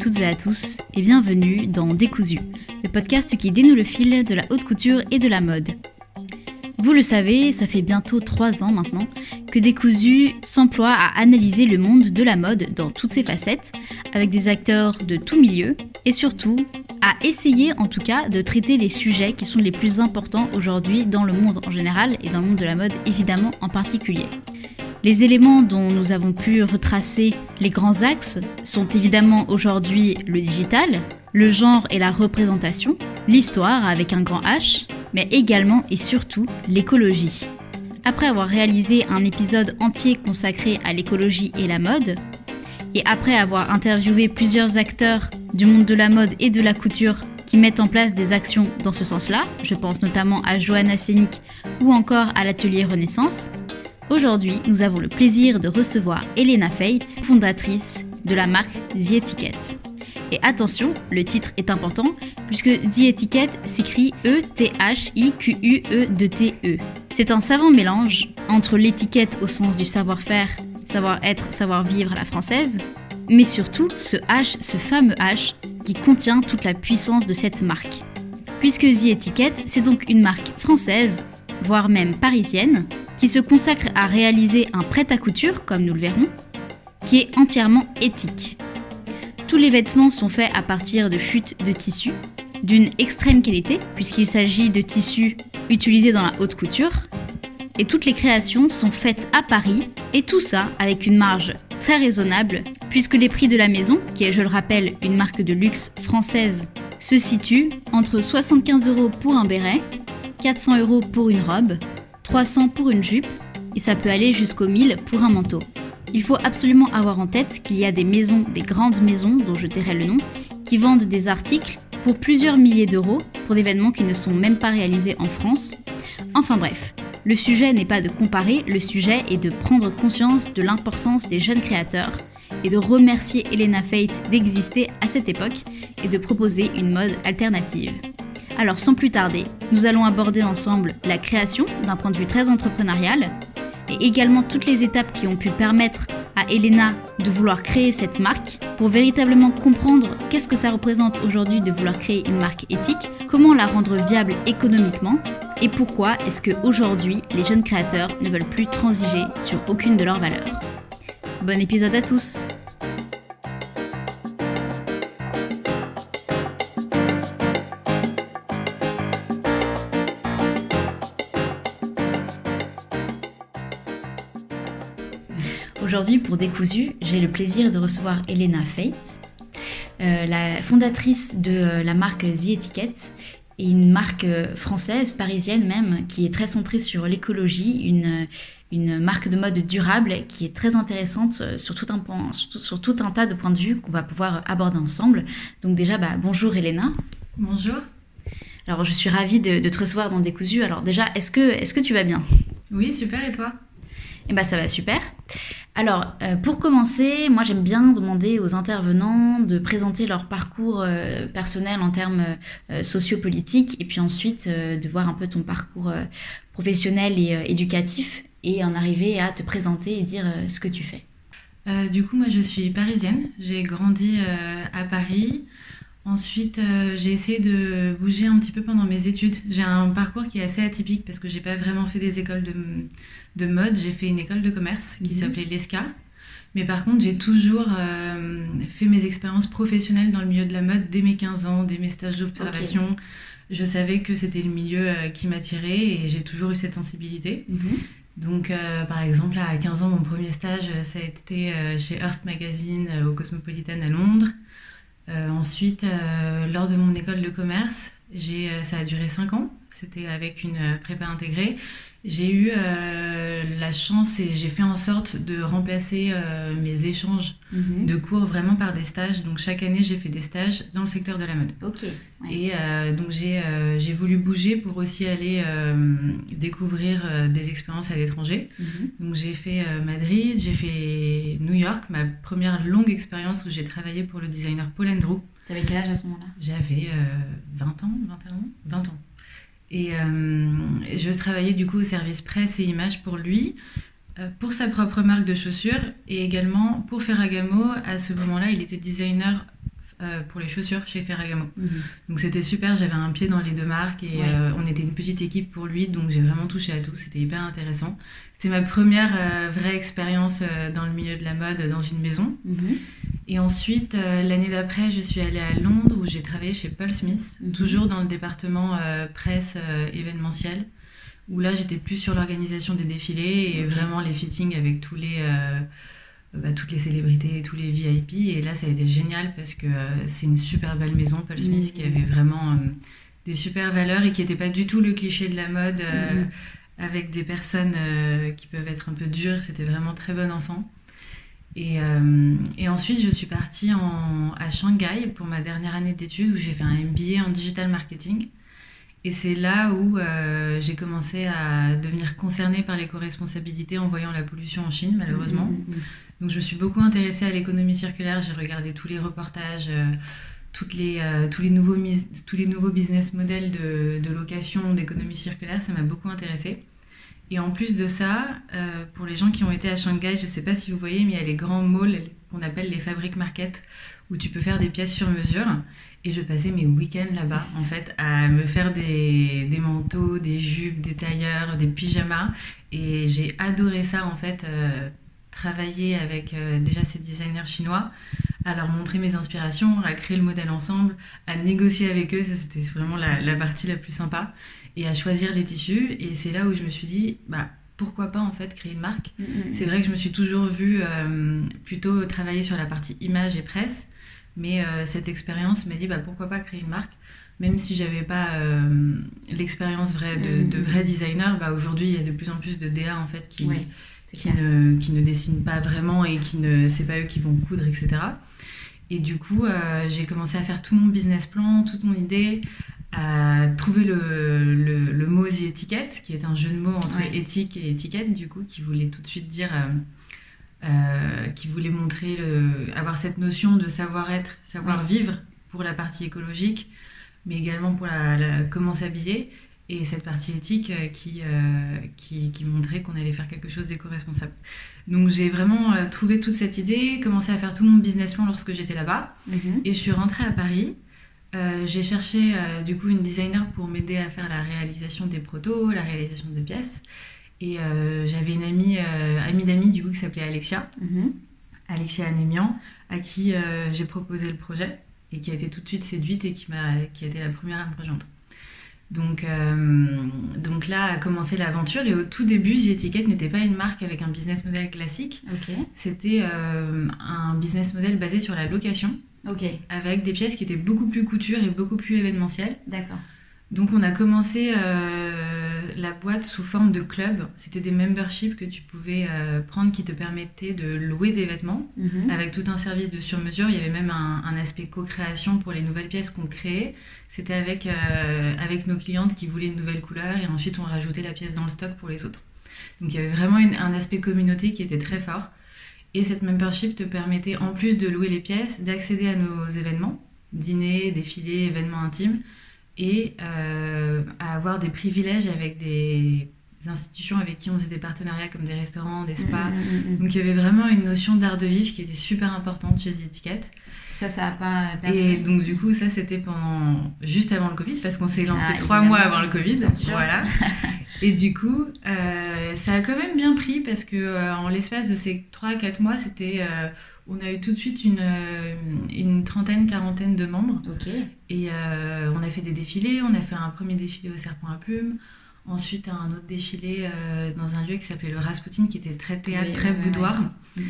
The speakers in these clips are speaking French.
toutes et à tous et bienvenue dans Décousu, le podcast qui dénoue le fil de la haute couture et de la mode. Vous le savez, ça fait bientôt trois ans maintenant que Décousu s'emploie à analyser le monde de la mode dans toutes ses facettes, avec des acteurs de tout milieu, et surtout à essayer en tout cas de traiter les sujets qui sont les plus importants aujourd'hui dans le monde en général et dans le monde de la mode évidemment en particulier. Les éléments dont nous avons pu retracer les grands axes sont évidemment aujourd'hui le digital, le genre et la représentation, l'histoire avec un grand H, mais également et surtout l'écologie. Après avoir réalisé un épisode entier consacré à l'écologie et la mode, et après avoir interviewé plusieurs acteurs du monde de la mode et de la couture qui mettent en place des actions dans ce sens-là, je pense notamment à Johanna Sénic ou encore à l'atelier Renaissance, Aujourd'hui, nous avons le plaisir de recevoir Elena Fate, fondatrice de la marque The Etiquette. Et attention, le titre est important puisque The Etiquette s'écrit E-T-H-I-Q-U-E-D-T-E. C'est un savant mélange entre l'étiquette au sens du savoir-faire, savoir-être, savoir-vivre à la française, mais surtout ce H, ce fameux H qui contient toute la puissance de cette marque. Puisque The Etiquette, c'est donc une marque française, voire même parisienne, qui se consacre à réaliser un prêt-à-couture, comme nous le verrons, qui est entièrement éthique. Tous les vêtements sont faits à partir de chutes de tissus, d'une extrême qualité, puisqu'il s'agit de tissus utilisés dans la haute couture, et toutes les créations sont faites à Paris, et tout ça avec une marge très raisonnable, puisque les prix de la maison, qui est, je le rappelle, une marque de luxe française, se situent entre 75 euros pour un béret, 400 euros pour une robe, 300 pour une jupe et ça peut aller jusqu'au 1000 pour un manteau. Il faut absolument avoir en tête qu'il y a des maisons, des grandes maisons dont je tairai le nom, qui vendent des articles pour plusieurs milliers d'euros pour des vêtements qui ne sont même pas réalisés en France. Enfin bref, le sujet n'est pas de comparer, le sujet est de prendre conscience de l'importance des jeunes créateurs et de remercier Elena Fate d'exister à cette époque et de proposer une mode alternative. Alors sans plus tarder, nous allons aborder ensemble la création d'un point de vue très entrepreneurial et également toutes les étapes qui ont pu permettre à Elena de vouloir créer cette marque pour véritablement comprendre qu'est-ce que ça représente aujourd'hui de vouloir créer une marque éthique, comment la rendre viable économiquement et pourquoi est-ce qu'aujourd'hui les jeunes créateurs ne veulent plus transiger sur aucune de leurs valeurs. Bon épisode à tous Aujourd'hui, pour Décousu, j'ai le plaisir de recevoir Elena Fate, euh, la fondatrice de euh, la marque The Etiquette, et une marque euh, française, parisienne même, qui est très centrée sur l'écologie, une, une marque de mode durable qui est très intéressante sur tout un, sur tout, un tas de points de vue qu'on va pouvoir aborder ensemble. Donc déjà, bah, bonjour Elena. Bonjour. Alors je suis ravie de, te recevoir dans Décousu. Alors déjà, est-ce que, est -ce que tu vas bien? Oui, super, et toi? Eh bah ça va super. Alors, euh, pour commencer, moi j'aime bien demander aux intervenants de présenter leur parcours euh, personnel en termes euh, sociopolitiques et puis ensuite de voir un peu ton parcours professionnel et éducatif et en arriver à te présenter et dire ce que tu fais. du coup, moi je suis parisienne, j'ai grandi à Paris. Ensuite, j'ai essayé de bouger un petit peu pendant mes études. J'ai un parcours qui est assez atypique parce que j'ai pas vraiment fait des écoles de, de mode, j'ai fait une école de commerce qui mhm. s'appelait l'ESCA. Mais par contre, j'ai toujours euh, fait mes expériences professionnelles dans le milieu de la mode dès mes 15 ans, dès mes stages d'observation. Je savais que c'était le milieu euh, qui m'attirait et j'ai toujours eu cette sensibilité. Mhm. Donc, euh, par exemple, à 15 ans, mon premier stage, ça a été chez Hearst Magazine au Cosmopolitan à Londres. Ensuite, lors de mon école de commerce, ça a duré 5 ans. C'était avec une prépa intégrée. J'ai eu euh, la chance et j'ai fait en sorte de remplacer euh, mes échanges mhm. de cours vraiment par des stages. Donc chaque année, j'ai fait des stages dans le secteur de la mode. Ok. Et euh, donc j'ai voulu bouger pour aussi aller découvrir des expériences à l'étranger. Mhm. Donc j'ai fait Madrid, j'ai fait New York, ma première longue expérience où j'ai travaillé pour le designer Paul Andrew. T'avais quel âge à ce moment-là? J'avais 20 ans, 21 ans 20 ans. Et euh, je travaillais du coup au service presse et images pour lui, euh, pour sa propre marque de chaussures et également pour Ferragamo. À ce moment-là, il était designer euh, pour les chaussures chez Ferragamo. Mhm. Donc c'était super, j'avais un pied dans les deux marques et euh, on était une petite équipe pour lui, donc j'ai vraiment touché à tout, c'était hyper intéressant. C'était ma première euh, vraie expérience dans le milieu de la mode dans une maison. Mhm. Et ensuite, l'année d'après, je suis allée à Londres où j'ai travaillé chez Paul Smith, mhm. toujours dans le département presse événementiel, où là j'étais plus sur l'organisation des défilés et vraiment les fittings avec tous les bah, toutes les célébrités, tous les VIP. Et là, ça a été génial parce que euh, c'est une super belle maison, Paul Smith, qui avait vraiment euh, des super valeurs et qui n'était pas du tout le cliché de la mode euh, avec des personnes qui peuvent être un peu dures. C'était vraiment très bon enfant. Et, et, ensuite, je suis partie en, à Shanghai pour ma dernière année d'études où j'ai fait un MBA en digital marketing. Et c'est là où j'ai commencé à devenir concernée par l'éco-responsabilité en voyant la pollution en Chine, malheureusement. Mmh, mmh, mmh. Donc je me suis beaucoup intéressée à l'économie circulaire, j'ai regardé tous les reportages, euh, les, euh, tous, les nouveaux tous les nouveaux business models de, de location, d'économie circulaire, ça m'a beaucoup intéressée. Et en plus de ça, euh, pour les gens qui ont été à Shanghai, je ne sais pas si vous voyez, mais il y a les grands malls qu'on appelle les fabric market, où tu peux faire des pièces sur mesure. Et je passais mes week-ends là-bas, en fait, à me faire des, des, manteaux, des jupes, des tailleurs, des pyjamas. Et j'ai adoré ça, en fait, travailler avec euh, déjà ces designers chinois, à leur montrer mes inspirations, à créer le modèle ensemble, à négocier avec eux, ça c'était vraiment la, partie la plus sympa, et à choisir les tissus. Et c'est là où je me suis dit, bah pourquoi pas en fait créer une marque. Mm, mm, mm. C'est vrai que je me suis toujours vue euh, plutôt travailler sur la partie image et presse, mais euh, cette expérience m'a dit bah pourquoi pas créer une marque? Même si j'avais pas l'expérience vraie de, de, vrai designer, bah aujourd'hui il y a de plus en plus de DA en fait qui, qui ne, qui ne, dessinent pas vraiment et qui ne c'est pas eux qui vont coudre, etc. Et du coup, euh, j'ai commencé à faire tout mon business plan, toute mon idée, à trouver le, le, le mot The Etiquette, qui est un jeu de mots entre éthique et étiquette, du coup, qui voulait tout de suite dire, euh, euh, qui voulait montrer, le, avoir cette notion de savoir-être, savoir-vivre pour la partie écologique, mais également pour la comment s'habiller et cette partie éthique euh, qui, euh, qui, qui, montrait qu'on allait faire quelque chose d'éco-responsable. Donc j'ai vraiment euh, trouvé toute cette idée, commencé à faire tout mon business plan lorsque j'étais là-bas, mhm. et je suis rentrée à Paris. j'ai cherché du coup une designer pour m'aider à faire la réalisation des protos, la réalisation des pièces. Et j'avais une amie, amie d'amis du coup qui s'appelait Alexia, mhm. Alexia Anémian, à qui j'ai proposé le projet et qui a été tout de suite séduite et qui, m'a, qui a été la première à me rejoindre. Donc, euh, donc là a commencé l'aventure et au tout début, The Etiquette n'était pas une marque avec un business model classique. C'était euh, un business model basé sur la location. Avec des pièces qui étaient beaucoup plus couture et beaucoup plus événementielles. D'accord. Donc on a commencé euh, la boîte sous forme de club. C'était des memberships que tu pouvais euh, prendre qui te permettaient de louer des vêtements mhm. avec tout un service de sur-mesure. Il y avait même un, aspect co-création pour les nouvelles pièces qu'on créait. C'était avec, euh, avec nos clientes qui voulaient une nouvelle couleur et ensuite on rajoutait la pièce dans le stock pour les autres. Donc il y avait vraiment un aspect communauté qui était très fort. Et cette membership te permettait en plus de louer les pièces, d'accéder à nos événements, dîners, défilés, événements intimes et euh, à avoir des privilèges avec des institutions avec qui on faisait des partenariats comme des restaurants, des spas. Mm, mm, mm, Donc il y avait vraiment une notion d'art de vivre qui était super importante chez Etiquette. Ça, ça a pas perdu. Et donc du coup, ça c'était pendant juste avant le Covid parce qu'on s'est lancé ah, trois mois avant le Covid. Voilà. et du coup, euh, ça a quand même bien pris parce que euh, en l'espace de ces trois quatre mois, c'était on a eu tout de suite une, euh, une trentaine, quarantaine de membres. Et euh, on a fait des défilés. On a fait un premier défilé au Serpent à Plumes. Ensuite, un autre défilé euh, dans un lieu qui s'appelait le Rasputin, qui était très théâtre, très boudoir, mm-hmm.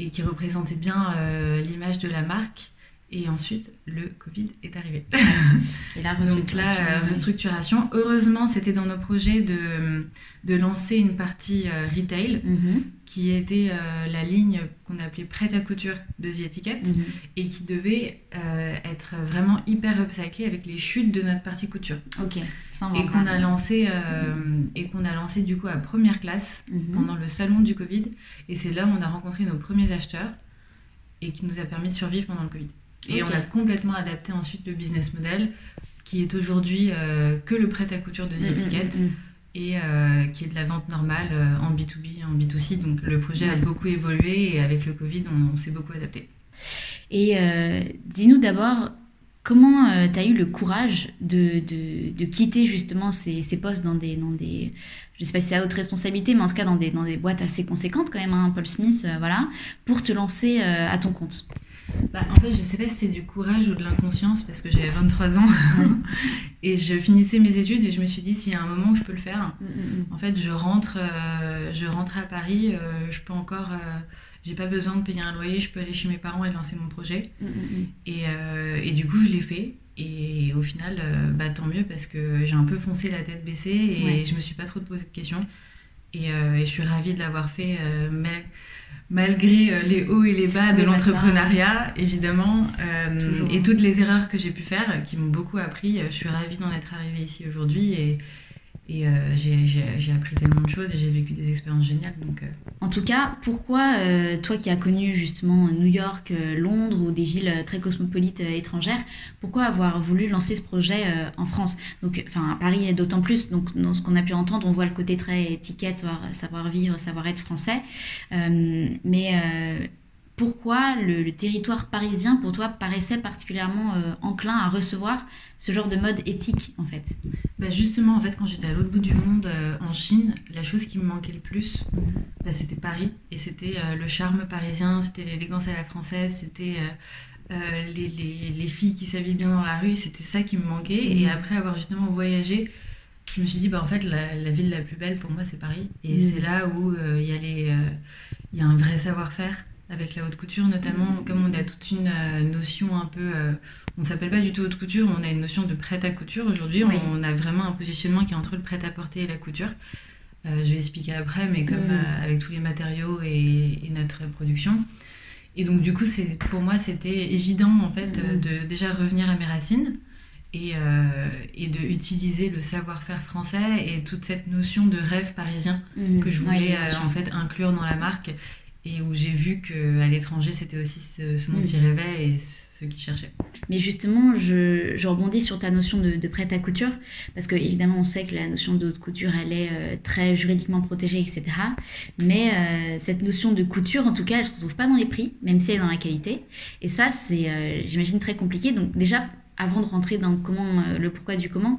et qui représentait bien l'image de la marque. Et ensuite, le Covid est arrivé. Et la restructuration. Donc la restructuration. Heureusement, c'était dans nos projets de, de lancer une partie retail. Mm-hmm qui était euh, la ligne qu'on appelait prête à couture de The Etiquette mhm. et qui devait euh, être vraiment hyper upcyclée avec les chutes de notre partie couture. Ok. et qu'on a lancé euh, et qu'on a lancé du coup à première classe mhm. pendant le salon du Covid et c'est là où on a rencontré nos premiers acheteurs et qui nous a permis de survivre pendant le Covid. Et on a complètement adapté ensuite le business model qui est aujourd'hui que le prêt à couture de The mm, mm, Etiquette. Et euh, qui est de la vente normale euh, en B2B, en B2C. Donc le projet a beaucoup évolué et avec le Covid, on, s'est beaucoup adapté. Et dis-nous d'abord, comment tu as eu le courage de, de, quitter justement ces, ces, postes dans des, dans des, je sais pas si c'est à haute responsabilité, mais en tout cas dans des, dans des boîtes assez conséquentes quand même, hein, Paul Smith, voilà, pour te lancer à ton compte? Bah, en fait, je sais pas si c'est du courage ou de l'inconscience parce que j'avais 23 ans et je finissais mes études et je me suis dit s'il y a un moment où je peux le faire. Mm, mm, mm. En fait, je rentre, euh, je rentre à Paris, euh, je peux encore, euh, j'ai pas besoin de payer un loyer, je peux aller chez mes parents et lancer mon projet. Et, et, du coup, je l'ai fait. Et au final, bah, tant mieux parce que j'ai un peu foncé la tête baissée et je me suis pas trop posé de questions. Et, et, je suis ravie de l'avoir fait. mais malgré euh, les hauts et les bas de bah, l'entrepreneuriat, évidemment, euh, et toutes les erreurs que j'ai pu faire, qui m'ont beaucoup appris. Euh, je suis ravie d'en être arrivée ici aujourd'hui et, et euh, j'ai appris tellement de choses et j'ai vécu des expériences géniales. Donc, euh. En tout cas, pourquoi, euh, toi qui as connu justement New York, Londres ou des villes très cosmopolites étrangères, pourquoi avoir voulu lancer ce projet en France? Donc, enfin, à Paris, d'autant plus, donc, dans ce qu'on a pu entendre, on voit le côté très étiquette, savoir, savoir vivre, savoir être français. mais pourquoi le, territoire parisien, pour toi, paraissait particulièrement euh, enclin à recevoir ce genre de mode éthique, en fait? Bah Justement, en fait, quand j'étais à l'autre bout du monde, euh, en Chine, la chose qui me manquait le plus, bah, c'était Paris. Et c'était euh, le charme parisien, c'était l'élégance à la française, c'était les, les, les, filles qui s'habillent bien dans la rue, c'était ça qui me manquait. Et après avoir justement voyagé, je me suis dit, bah, en fait, la, la ville la plus belle pour moi, c'est Paris. Et c'est là où il y, y a un vrai savoir-faire avec la haute couture, notamment comme on a toute une euh, notion un peu. Euh, on ne s'appelle pas du tout haute couture, on a une notion de prêt à couture. Aujourd'hui, on a vraiment un positionnement qui est entre le prêt à porter et la couture. Euh, je vais expliquer après, mais comme mm. avec tous les matériaux et, notre production. Et donc, du coup, pour moi, c'était évident en fait mm. de déjà revenir à mes racines et, et de utiliser le savoir-faire français et toute cette notion de rêve parisien mm. que je voulais en fait inclure dans la marque et où j'ai vu qu'à l'étranger, c'était aussi ce, dont mm. ils rêvaient et ce qu'ils cherchaient. Mais justement, je, je, rebondis sur ta notion de, de prêt à couture, parce que évidemment, on sait que la notion de haute couture, elle est euh, très juridiquement protégée, etc. Mais euh, cette notion de couture, en tout cas, elle ne se retrouve pas dans les prix, même si elle est dans la qualité. Et ça, c'est, euh, j'imagine, très compliqué. Donc déjà, avant de rentrer dans comment, le pourquoi du comment,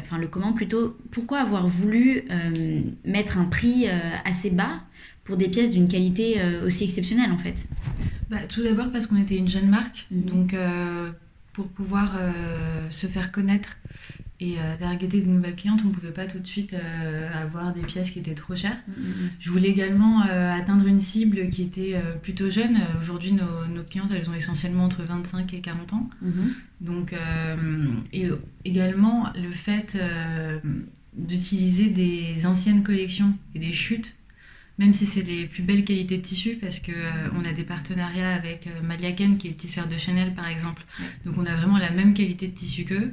enfin le comment plutôt, pourquoi avoir voulu mettre un prix assez bas pour des pièces d'une qualité euh, aussi exceptionnelle en fait? Bah, Tout d'abord parce qu'on était une jeune marque, mhm. donc euh, pour pouvoir euh, se faire connaître et targeter des nouvelles clientes, on ne pouvait pas tout de suite avoir des pièces qui étaient trop chères. Mhm, mhm. Je voulais également atteindre une cible qui était plutôt jeune. Aujourd'hui, nos, nos, clientes, elles ont essentiellement entre 25 et 40 ans. Donc, et également le fait d'utiliser des anciennes collections et des chutes même si c'est les plus belles qualités de tissu, parce qu'on euh, on a des partenariats avec euh, Maliaken, qui est le tisseur de Chanel par exemple. Donc on a vraiment la même qualité de tissu qu'eux.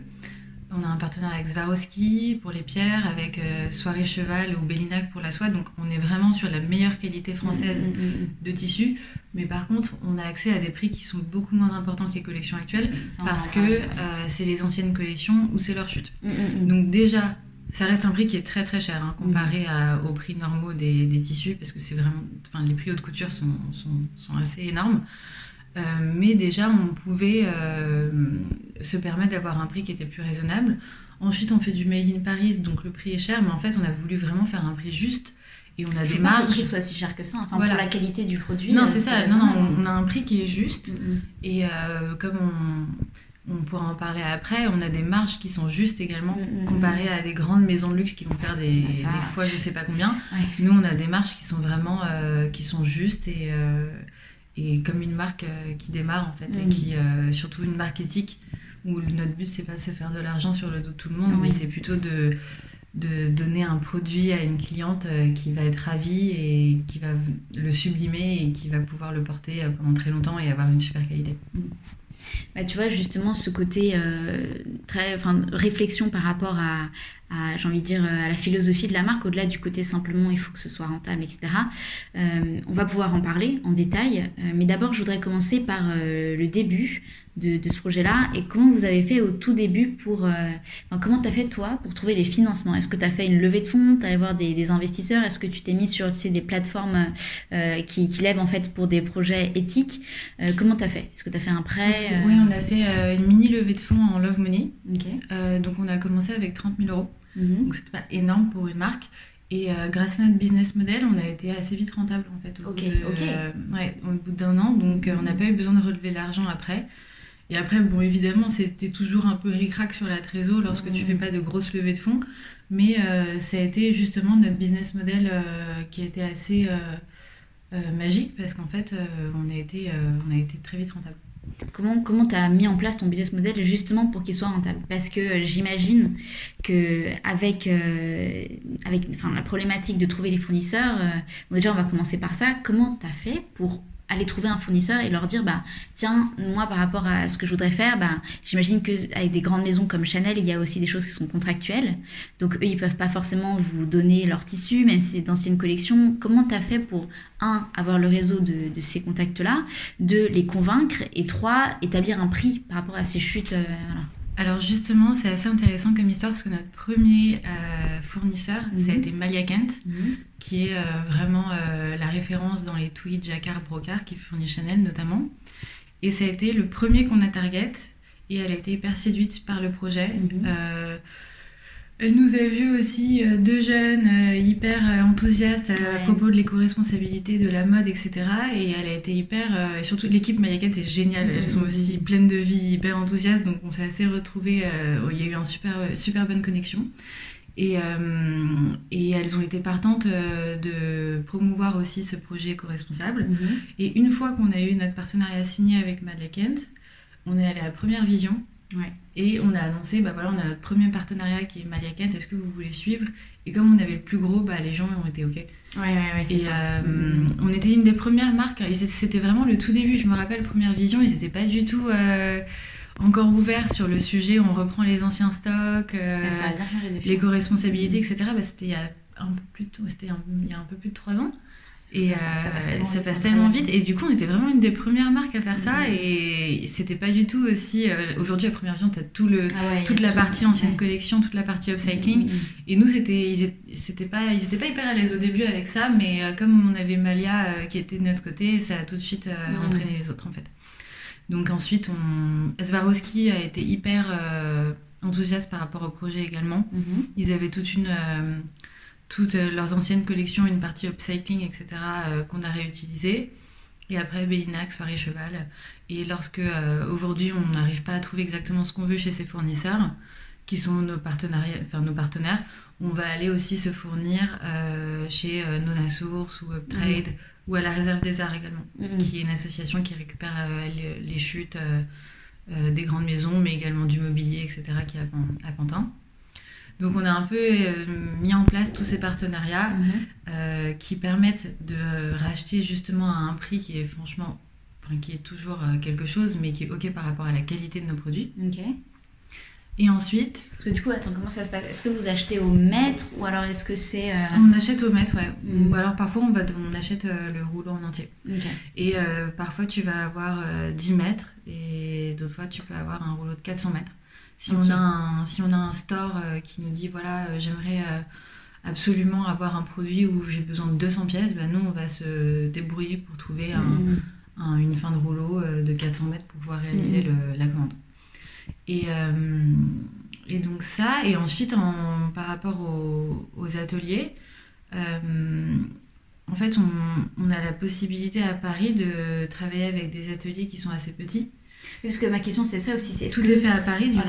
On a un partenariat avec Swarovski pour les pierres, avec euh, Soirée Cheval ou Bellinac pour la soie. Donc on est vraiment sur la meilleure qualité française mm, mm, mm, de tissu. Mais par contre, on a accès à des prix qui sont beaucoup moins importants que les collections actuelles parce que c'est les anciennes collections ou c'est leur chute. Donc déjà, ça reste un prix qui est très très cher hein, comparé aux prix normaux des, des tissus parce que c'est vraiment, enfin les prix haute couture sont, sont, sont assez énormes. Euh, mais déjà on pouvait euh, se permettre d'avoir un prix qui était plus raisonnable. Ensuite on fait du made in Paris donc le prix est cher, mais en fait on a voulu vraiment faire un prix juste. Et on a des marges. Que le prix soit si cher que ça, enfin, pour la qualité du produit. Non, euh, c'est ça. Non, non, on a un prix qui est juste. Mm, mm. Et comme on, on pourra en parler après, on a des marges qui sont justes également, mm, mm, mm. comparées à des grandes maisons de luxe qui vont faire des, fois je sais pas combien. Nous, on a des marges qui sont vraiment euh, qui sont justes et, euh, et comme une marque euh, qui démarre en fait, et qui, surtout une marque éthique, où notre but c'est pas de se faire de l'argent sur le dos de tout le monde, mais c'est plutôt de, de donner un produit à une cliente qui va être ravie et qui va le sublimer et qui va pouvoir le porter pendant très longtemps et avoir une super qualité. Bah, tu vois, justement, ce côté euh, très, réflexion par rapport à, dire, à la philosophie de la marque, au-delà du côté simplement il faut que ce soit rentable, etc. Euh, on va pouvoir en parler en détail, euh, mais d'abord, je voudrais commencer par le début. De, ce projet-là et comment vous avez fait au tout début pour... enfin, comment tu as fait toi pour trouver les financements? Est-ce que tu as fait une levée de fonds? Tu allé voir des, investisseurs? Est-ce que tu t'es mis sur tu sais, des plateformes qui, qui, lèvent en fait pour des projets éthiques? Comment tu as fait? Est-ce que tu as fait un prêt Oui, on a fait une mini levée de fonds en Love Money. donc on a commencé avec 30 000 euros. Mhm. Donc c'était pas énorme pour une marque. Et euh, grâce à notre business model, on a été assez vite rentable en fait au bout bout d'un an. Donc euh, on n'a pas eu besoin de relever l'argent après. Et après, bon, évidemment, c'était toujours un peu ric-rac sur la trésor lorsque tu fais pas de grosses levées de fonds. Mais euh, ça a été justement notre business model qui a été assez magique parce qu'en fait, on, a été, on a été très vite rentable. Comment comment tu as mis en place ton business model justement pour qu'il soit rentable? Parce que euh, j'imagine que avec, euh, avec enfin, la problématique de trouver les fournisseurs, euh, déjà on va commencer par ça. Comment tu as fait pour aller trouver un fournisseur et leur dire bah tiens moi par rapport à ce que je voudrais faire bah j'imagine que avec des grandes maisons comme Chanel il y a aussi des choses qui sont contractuelles. Donc eux ils peuvent pas forcément vous donner leur tissu même si c'est d'anciennes collections. Comment tu as fait pour un avoir le réseau de, ces contacts là deux les convaincre et trois établir un prix par rapport à ces chutes euh, Alors justement, c'est assez intéressant comme histoire parce que notre premier euh, fournisseur, ça a mhm. été Malia Kent, mhm qui est euh, vraiment euh, la référence dans les tweets Jacquard Brocard qui fournit Chanel notamment. Et ça a été le premier qu'on a target et elle a été hyper séduite par le projet. Mhm. Nous a vu aussi deux jeunes hyper enthousiastes à propos de l'éco-responsabilité de la mode, etc. Et elle a été hyper. et surtout, l'équipe Mayakette est géniale. Elles sont aussi pleines de vie, hyper enthousiastes. Donc, on s'est assez retrouvés. il y a eu une super, super bonne connexion. Et, euh, et, elles ont été partantes euh, de promouvoir aussi ce projet éco-responsable. Mhm. Et une fois qu'on a eu notre partenariat signé avec Madeleine on est allé à Première Vision. Et on a annoncé, bah voilà, on a notre premier partenariat qui est Malia Kent, est-ce que vous voulez suivre? Et comme on avait le plus gros, bah, les gens ont été OK. Ouais, ouais, ouais, c'est ça. Euh, on était une des premières marques, et c'était vraiment le tout début, je me rappelle, Première Vision, ils n'étaient pas du tout encore ouvert sur le sujet, on reprend les anciens stocks, euh, l'éco-responsabilité, etc. Bah, c'était il y a un peu plus de, il y a un peu plus de trois ans. Et ça, passe tellement, vite, Et du coup, on était vraiment une des premières marques à faire ça. Mm-hmm. Et c'était pas du tout aussi. Euh, aujourd'hui, à première vision, tu as tout le, ah toute la partie ancienne collection, toute la partie upcycling. Mm-hmm. Et nous, c'était, ils, pas, ils étaient pas hyper à l'aise au début avec ça. Mais euh, comme on avait Malia euh, qui était de notre côté, ça a tout de suite mm-hmm. entraîné les autres, en fait. Donc ensuite, on... Swarovski a été hyper euh, enthousiaste par rapport au projet également. Mhm. Ils avaient toute une, euh, toutes leurs anciennes collections, une partie upcycling, etc., euh, qu'on a réutilisée. Et après, Bellinac, Soirée Cheval. Et lorsque, aujourd'hui, on n'arrive pas à trouver exactement ce qu'on veut chez ces fournisseurs, qui sont nos, enfin, nos partenaires, on va aller aussi se fournir chez Nona Source ou Uptrade. Mhm ou à la Réserve des Arts également, mm. qui est une association qui récupère euh, les, chutes euh, euh, des grandes maisons, mais également du mobilier, etc., qui est à, Pantin. Donc on a un peu mis en place tous ces partenariats mm-hmm. qui permettent de racheter justement à un prix qui est franchement, qui est toujours quelque chose, mais qui est OK par rapport à la qualité de nos produits. Et ensuite. Parce que du coup, attends, comment ça se passe? Est-ce que vous achetez au mètre ou alors est-ce que c'est. Euh, on achète au mètre, ouais. Mm. Ou alors parfois on, va, on achète euh, le rouleau en entier. Et euh, parfois tu vas avoir 10 mètres et d'autres fois tu peux avoir un rouleau de 400 mètres. Si, on, a un, si on a un store qui nous dit voilà, j'aimerais absolument avoir un produit où j'ai besoin de 200 pièces, ben nous on va se débrouiller pour trouver mm. une fin de rouleau de 400 mètres pour pouvoir réaliser mm. le, la commande. Et, euh, et donc ça, et ensuite en, par rapport aux, ateliers, euh, en fait on, on, a la possibilité à Paris de travailler avec des ateliers qui sont assez petits. Parce que ma question, c'est ça aussi. Tout est fait à Paris, du coup,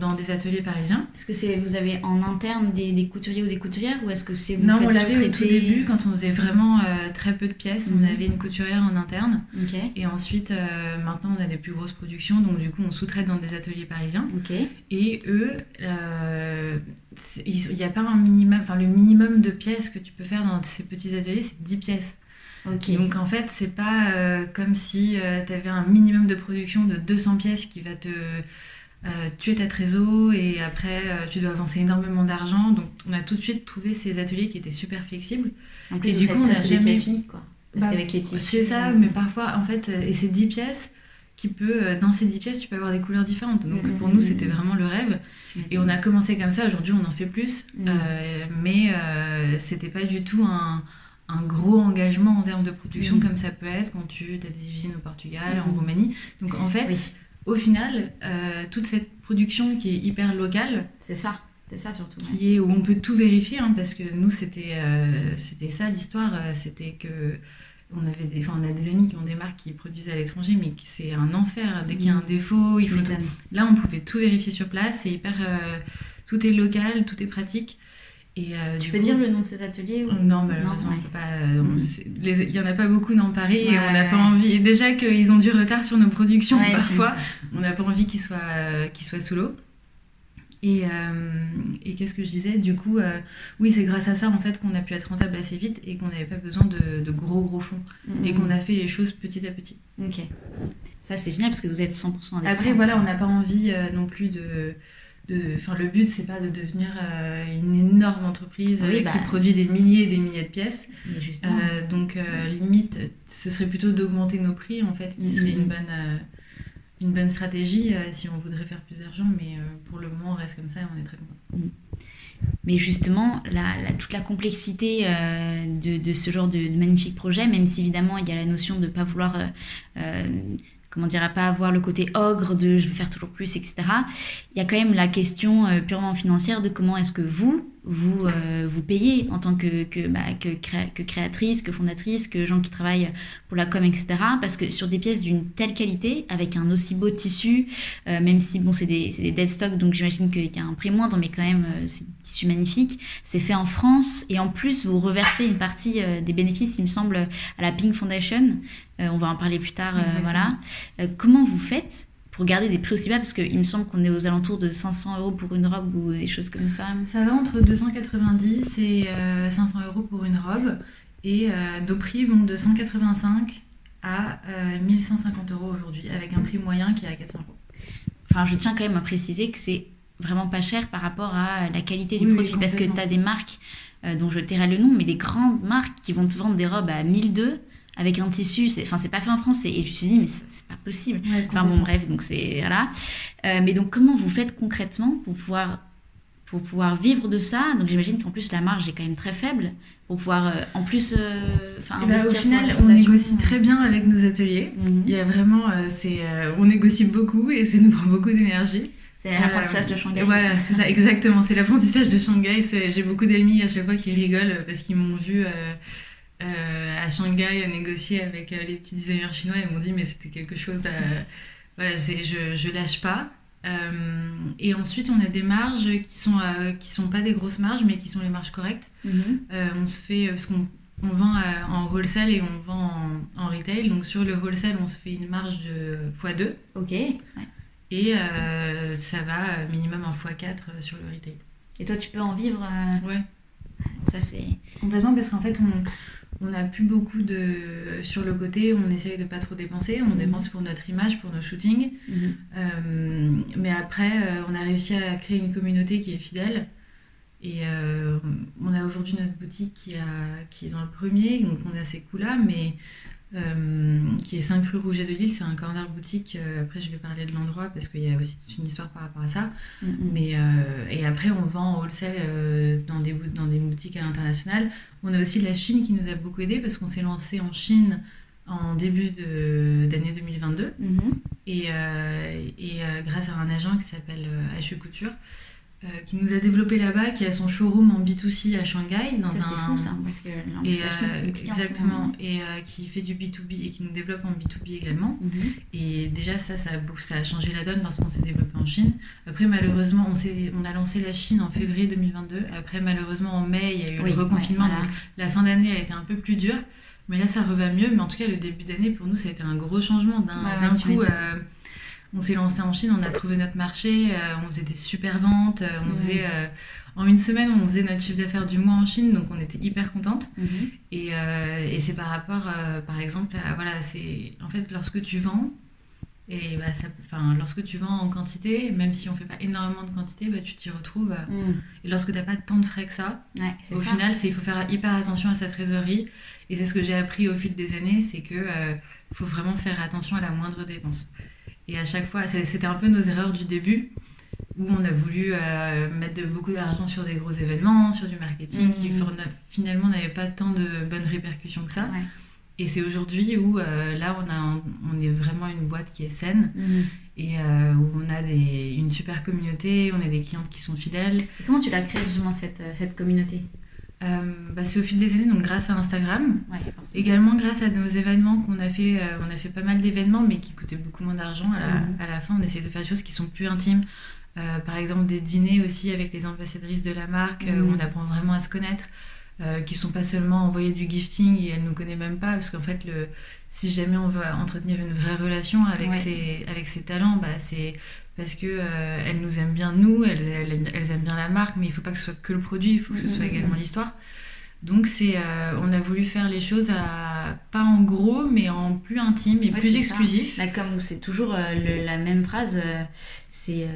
dans, dans, des ateliers parisiens. Est-ce que c'est vous avez en interne des, des, couturiers ou des couturières ou est-ce que c'est vous Non, on l'avait au tout début, quand on faisait vraiment euh, très peu de pièces, on mhm. avait une couturière en interne. Et ensuite, euh, maintenant, on a des plus grosses productions, donc du coup, on sous-traite dans des ateliers parisiens. Et eux, euh, il n'y a pas un minimum, enfin, le minimum de pièces que tu peux faire dans ces petits ateliers, c'est 10 pièces. Donc en fait, c'est pas euh, comme si euh, tu avais un minimum de production de 200 pièces qui va te euh, tuer ta trésor et après tu dois avancer énormément d'argent. Donc on a tout de suite trouvé ces ateliers qui étaient super flexibles. et du coup, on a jamais. Uniques, quoi. Parce bah, qu'avec les tissus. C'est ça, mais parfois, en fait, et ces 10 pièces, qui peut, euh, dans ces 10 pièces, tu peux avoir des couleurs différentes. Donc Mhm, pour nous, c'était vraiment le rêve. Et on a commencé comme ça. Aujourd'hui, on en fait plus. Euh, mais euh, c'était pas du tout un, un gros engagement en termes de production Mhm. comme ça peut être quand tu as des usines au Portugal, en Mhm. Roumanie. Donc en fait, Oui, au final, euh, toute cette production qui est hyper locale, c'est ça. C'est ça surtout. qui est où on peut tout vérifier, hein, parce que nous, c'était euh, c'était ça l'histoire. euh, c'était que on, avait des, enfin, on a des amis qui ont des marques qui produisent à l'étranger, mais c'est un enfer. Dès qu'il y a un défaut, il faut tout. Là, on pouvait tout vérifier sur place. C'est hyper. euh, tout est local, tout est pratique. Et, euh, Tu peux coup- dire le nom de cet atelier ou- Non, malheureusement, ouais. on euh, Mm. Il y en a pas beaucoup dans Paris et on n'a ouais, pas envie. et déjà qu'ils ont du retard sur nos productions parfois, on n'a pas envie qu'ils soient, euh, qu'ils soient sous l'eau. Et, euh, et qu'est-ce que je disais? Du coup, euh, oui, c'est grâce à ça en fait qu'on a pu être rentable assez vite et qu'on n'avait pas besoin de, de gros gros fonds et Mhm. qu'on a fait les choses petit à petit. Ok. Ça, c'est génial parce que vous êtes 100% indépendant. Après, voilà, on n'a pas envie non plus de. Enfin, le but, c'est pas de devenir euh, une énorme entreprise Oui, euh, bah. qui produit des milliers et des milliers de pièces. Euh, donc, euh, limite, ce serait plutôt d'augmenter nos prix, en fait, qui serait Mhm. une bonne, une bonne stratégie si on voudrait faire plus d'argent. Mais pour le moment, on reste comme ça et on est très content. Mais justement, la, la- toute la complexité euh, de, de ce genre de, de magnifique projet, même si évidemment il y a la notion de ne pas vouloir, euh, comment dire, à pas avoir le côté ogre de je veux faire toujours plus, etc. Il y a quand même la question euh, purement financière de comment est-ce que vous, vous, euh, vous payez en tant que, que, bah, que, créa- que créatrice, que fondatrice, que gens qui travaillent pour la com, etc. Parce que sur des pièces d'une telle qualité, avec un aussi beau tissu, euh, même si bon, c'est des, des dead stock, donc j'imagine qu'il y a un prix moindre, mais quand même, euh, c'est des tissus magnifiques. C'est fait en France et en plus, vous reversez une partie des bénéfices, il me semble, à la Pink Foundation. On va en parler plus tard, voilà. Comment vous faites pour garder des prix aussi bas Parce qu'il me semble qu'on est aux alentours de 500 euros pour une robe ou des choses comme ça. Ça va entre 290 et euh, 500 euros pour une robe. Et euh, nos prix vont de 185 à euh, 1150 euros aujourd'hui, avec un prix moyen qui est à 400 euros. Enfin, je tiens quand même à préciser que c'est vraiment pas cher par rapport à la qualité du Oui, oui, produit. parce que tu as des marques euh, dont je tairai le nom, mais des grandes marques qui vont te vendre des robes à 1002 avec un tissu. c'est- Enfin, c'est pas fait en France. Et et je me suis dit, mais c'est pas possible. Enfin bon, bref, donc c'est. Voilà. Euh, mais donc, comment vous faites concrètement pour pouvoir, pour pouvoir vivre de ça? Donc, j'imagine qu'en plus, la marge est quand même très faible pour pouvoir, euh, en plus, euh, enfin, Eh ben, au final, on négocie très bien avec nos ateliers. Mhm. Il y a vraiment, euh, c'est, euh, on négocie beaucoup et ça nous prend beaucoup d'énergie. C'est l'apprentissage de Euh, Shanghai. Voilà, c'est ça, exactement. C'est l'apprentissage de Shanghai. J'ai beaucoup d'amis à chaque fois qui rigolent parce qu'ils m'ont vu euh, à Shanghai négocier avec euh, les petits designers chinois. Ils m'ont dit, mais c'était quelque chose. voilà, je, je lâche pas. Euh, et ensuite, on a des marges qui sont, euh, qui sont pas des grosses marges, mais qui sont les marges correctes. Mhm. Euh, on se fait, parce qu'on on vend en wholesale et on vend en, en retail. Donc sur le wholesale, on se fait une marge de x2 Ok. ouais. et ça va minimum en x4 sur le retail. Et toi, tu peux en vivre Ouais. Ça, c'est. Complètement parce qu'en fait, on, on a plus beaucoup de. Sur le côté, on essaye de pas trop dépenser. On Mhm. dépense pour notre image, pour nos shootings. Mhm. Euh, mais après, euh, on a réussi à créer une communauté qui est fidèle. Et euh, on a aujourd'hui notre boutique qui, a, qui est dans le premier, donc on a ces coups-là, mais euh, qui est 5 rue Rouget de Lille, c'est un corner boutique. Euh, après, je vais parler de l'endroit parce qu'il y a aussi toute une histoire par rapport à ça. Mhm. Mais, euh, et après, on vend en wholesale euh, dans, des, dans des boutiques à l'international. On a aussi la Chine qui nous a beaucoup aidé parce qu'on s'est lancé en Chine en début d'année 2022. Mhm. Et, euh, et euh, grâce à un agent qui s'appelle euh, HE Couture, euh, qui nous a développé là-bas, qui a son showroom en B2C à Shanghai. Dans Ça, c'est un... fou, ça, parce que Et, euh, en ce exactement, et euh, qui fait du B2B et qui nous développe en B2B également. Mhm. Et déjà, ça, ça a, bou- ça a changé la donne parce qu'on s'est développé en Chine. Après, malheureusement, on, s'est- on a lancé la Chine en février 2022. Après, malheureusement, en mai, il y a eu Oui, le reconfinement. ouais, voilà. Donc, la fin d'année a été un peu plus dure. Mais là, ça reva mieux. Mais en tout cas, le début d'année, pour nous, ça a été un gros changement. D'un coup, euh, on s'est lancé en Chine, on a trouvé notre marché, euh, on faisait des super ventes. euh, on faisait, euh, en une semaine, on faisait notre chiffre d'affaires du mois en Chine. Donc, on était hyper contente. Mhm. Et, euh, et c'est par rapport, euh, par exemple, à, voilà, c'est en fait lorsque tu vends, et bah, ça, lorsque tu vends en quantité, même si on fait pas énormément de quantité, bah, tu t'y retrouves. euh, Mhm. Et lorsque tu n'as pas tant de frais que ça, Ouais, au ça. final, c'est il faut faire hyper attention à sa trésorerie. Et c'est ce que j'ai appris au fil des années, c'est que faut vraiment faire attention à la moindre dépense. Et à chaque fois, c'était un peu nos erreurs du début, où on a voulu euh, mettre beaucoup d'argent sur des gros événements, sur du marketing, qui mmh. finalement n'avait pas tant de bonnes répercussions que ça. Et c'est aujourd'hui où euh, là, on, a, on est vraiment une boîte qui est saine mmh. et euh, où on a des, une super communauté, on a des clientes qui sont fidèles. Et comment tu l'as créé justement cette, cette communauté? Bah, c'est au fil des années, donc grâce à Instagram. Également grâce à nos événements qu'on a fait. on a fait pas mal d'événements, mais qui coûtaient beaucoup moins d'argent. À, la, mmh. à la fin, on essayait de faire des choses qui sont plus intimes. Euh, par exemple, des dîners aussi avec les ambassadrices de la marque, où mm. on apprend vraiment à se connaître. Euh, qui sont pas seulement envoyer du gifting et elle nous connaît même pas parce qu'en fait le si jamais on veut entretenir une vraie relation avec ses avec ses talents bah c'est parce que euh, elle nous aime bien nous elles, elles, aiment bien la marque mais il faut pas que ce soit que le produit il faut que ce soit mm, mm, également l'histoire donc c'est, euh, on a voulu faire les choses à, pas en gros, mais en plus intime et plus exclusif. Bah, comme c'est toujours euh, la même phrase, euh, c'est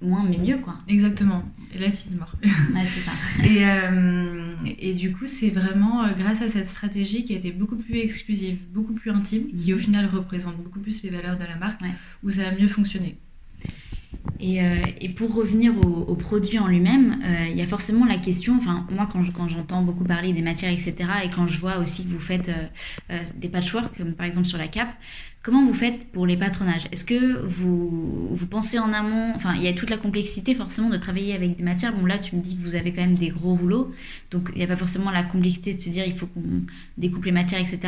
moins mais mieux quoi. Exactement. Et là c'est mort. ouais, c'est ça. et, et du coup c'est vraiment grâce à cette stratégie qui a été beaucoup plus exclusive, beaucoup plus intime, qui au final représente beaucoup plus les valeurs de la marque, où ça a mieux fonctionné. Et, euh, et, pour revenir au, produit en lui-même, euh, il y a forcément la question, enfin moi quand, quand j'entends beaucoup parler des matières, etc., et quand je vois aussi que vous faites euh, des patchwork, comme par exemple sur la cape, Comment vous faites pour les patronages? Est-ce que vous, vous pensez en amont Enfin, il y a toute la complexité forcément de travailler avec des matières. Bon, là, tu me dis que vous avez quand même des gros rouleaux. Donc, il n'y a pas forcément la complexité de se dire il faut qu'on découpe les matières, etc.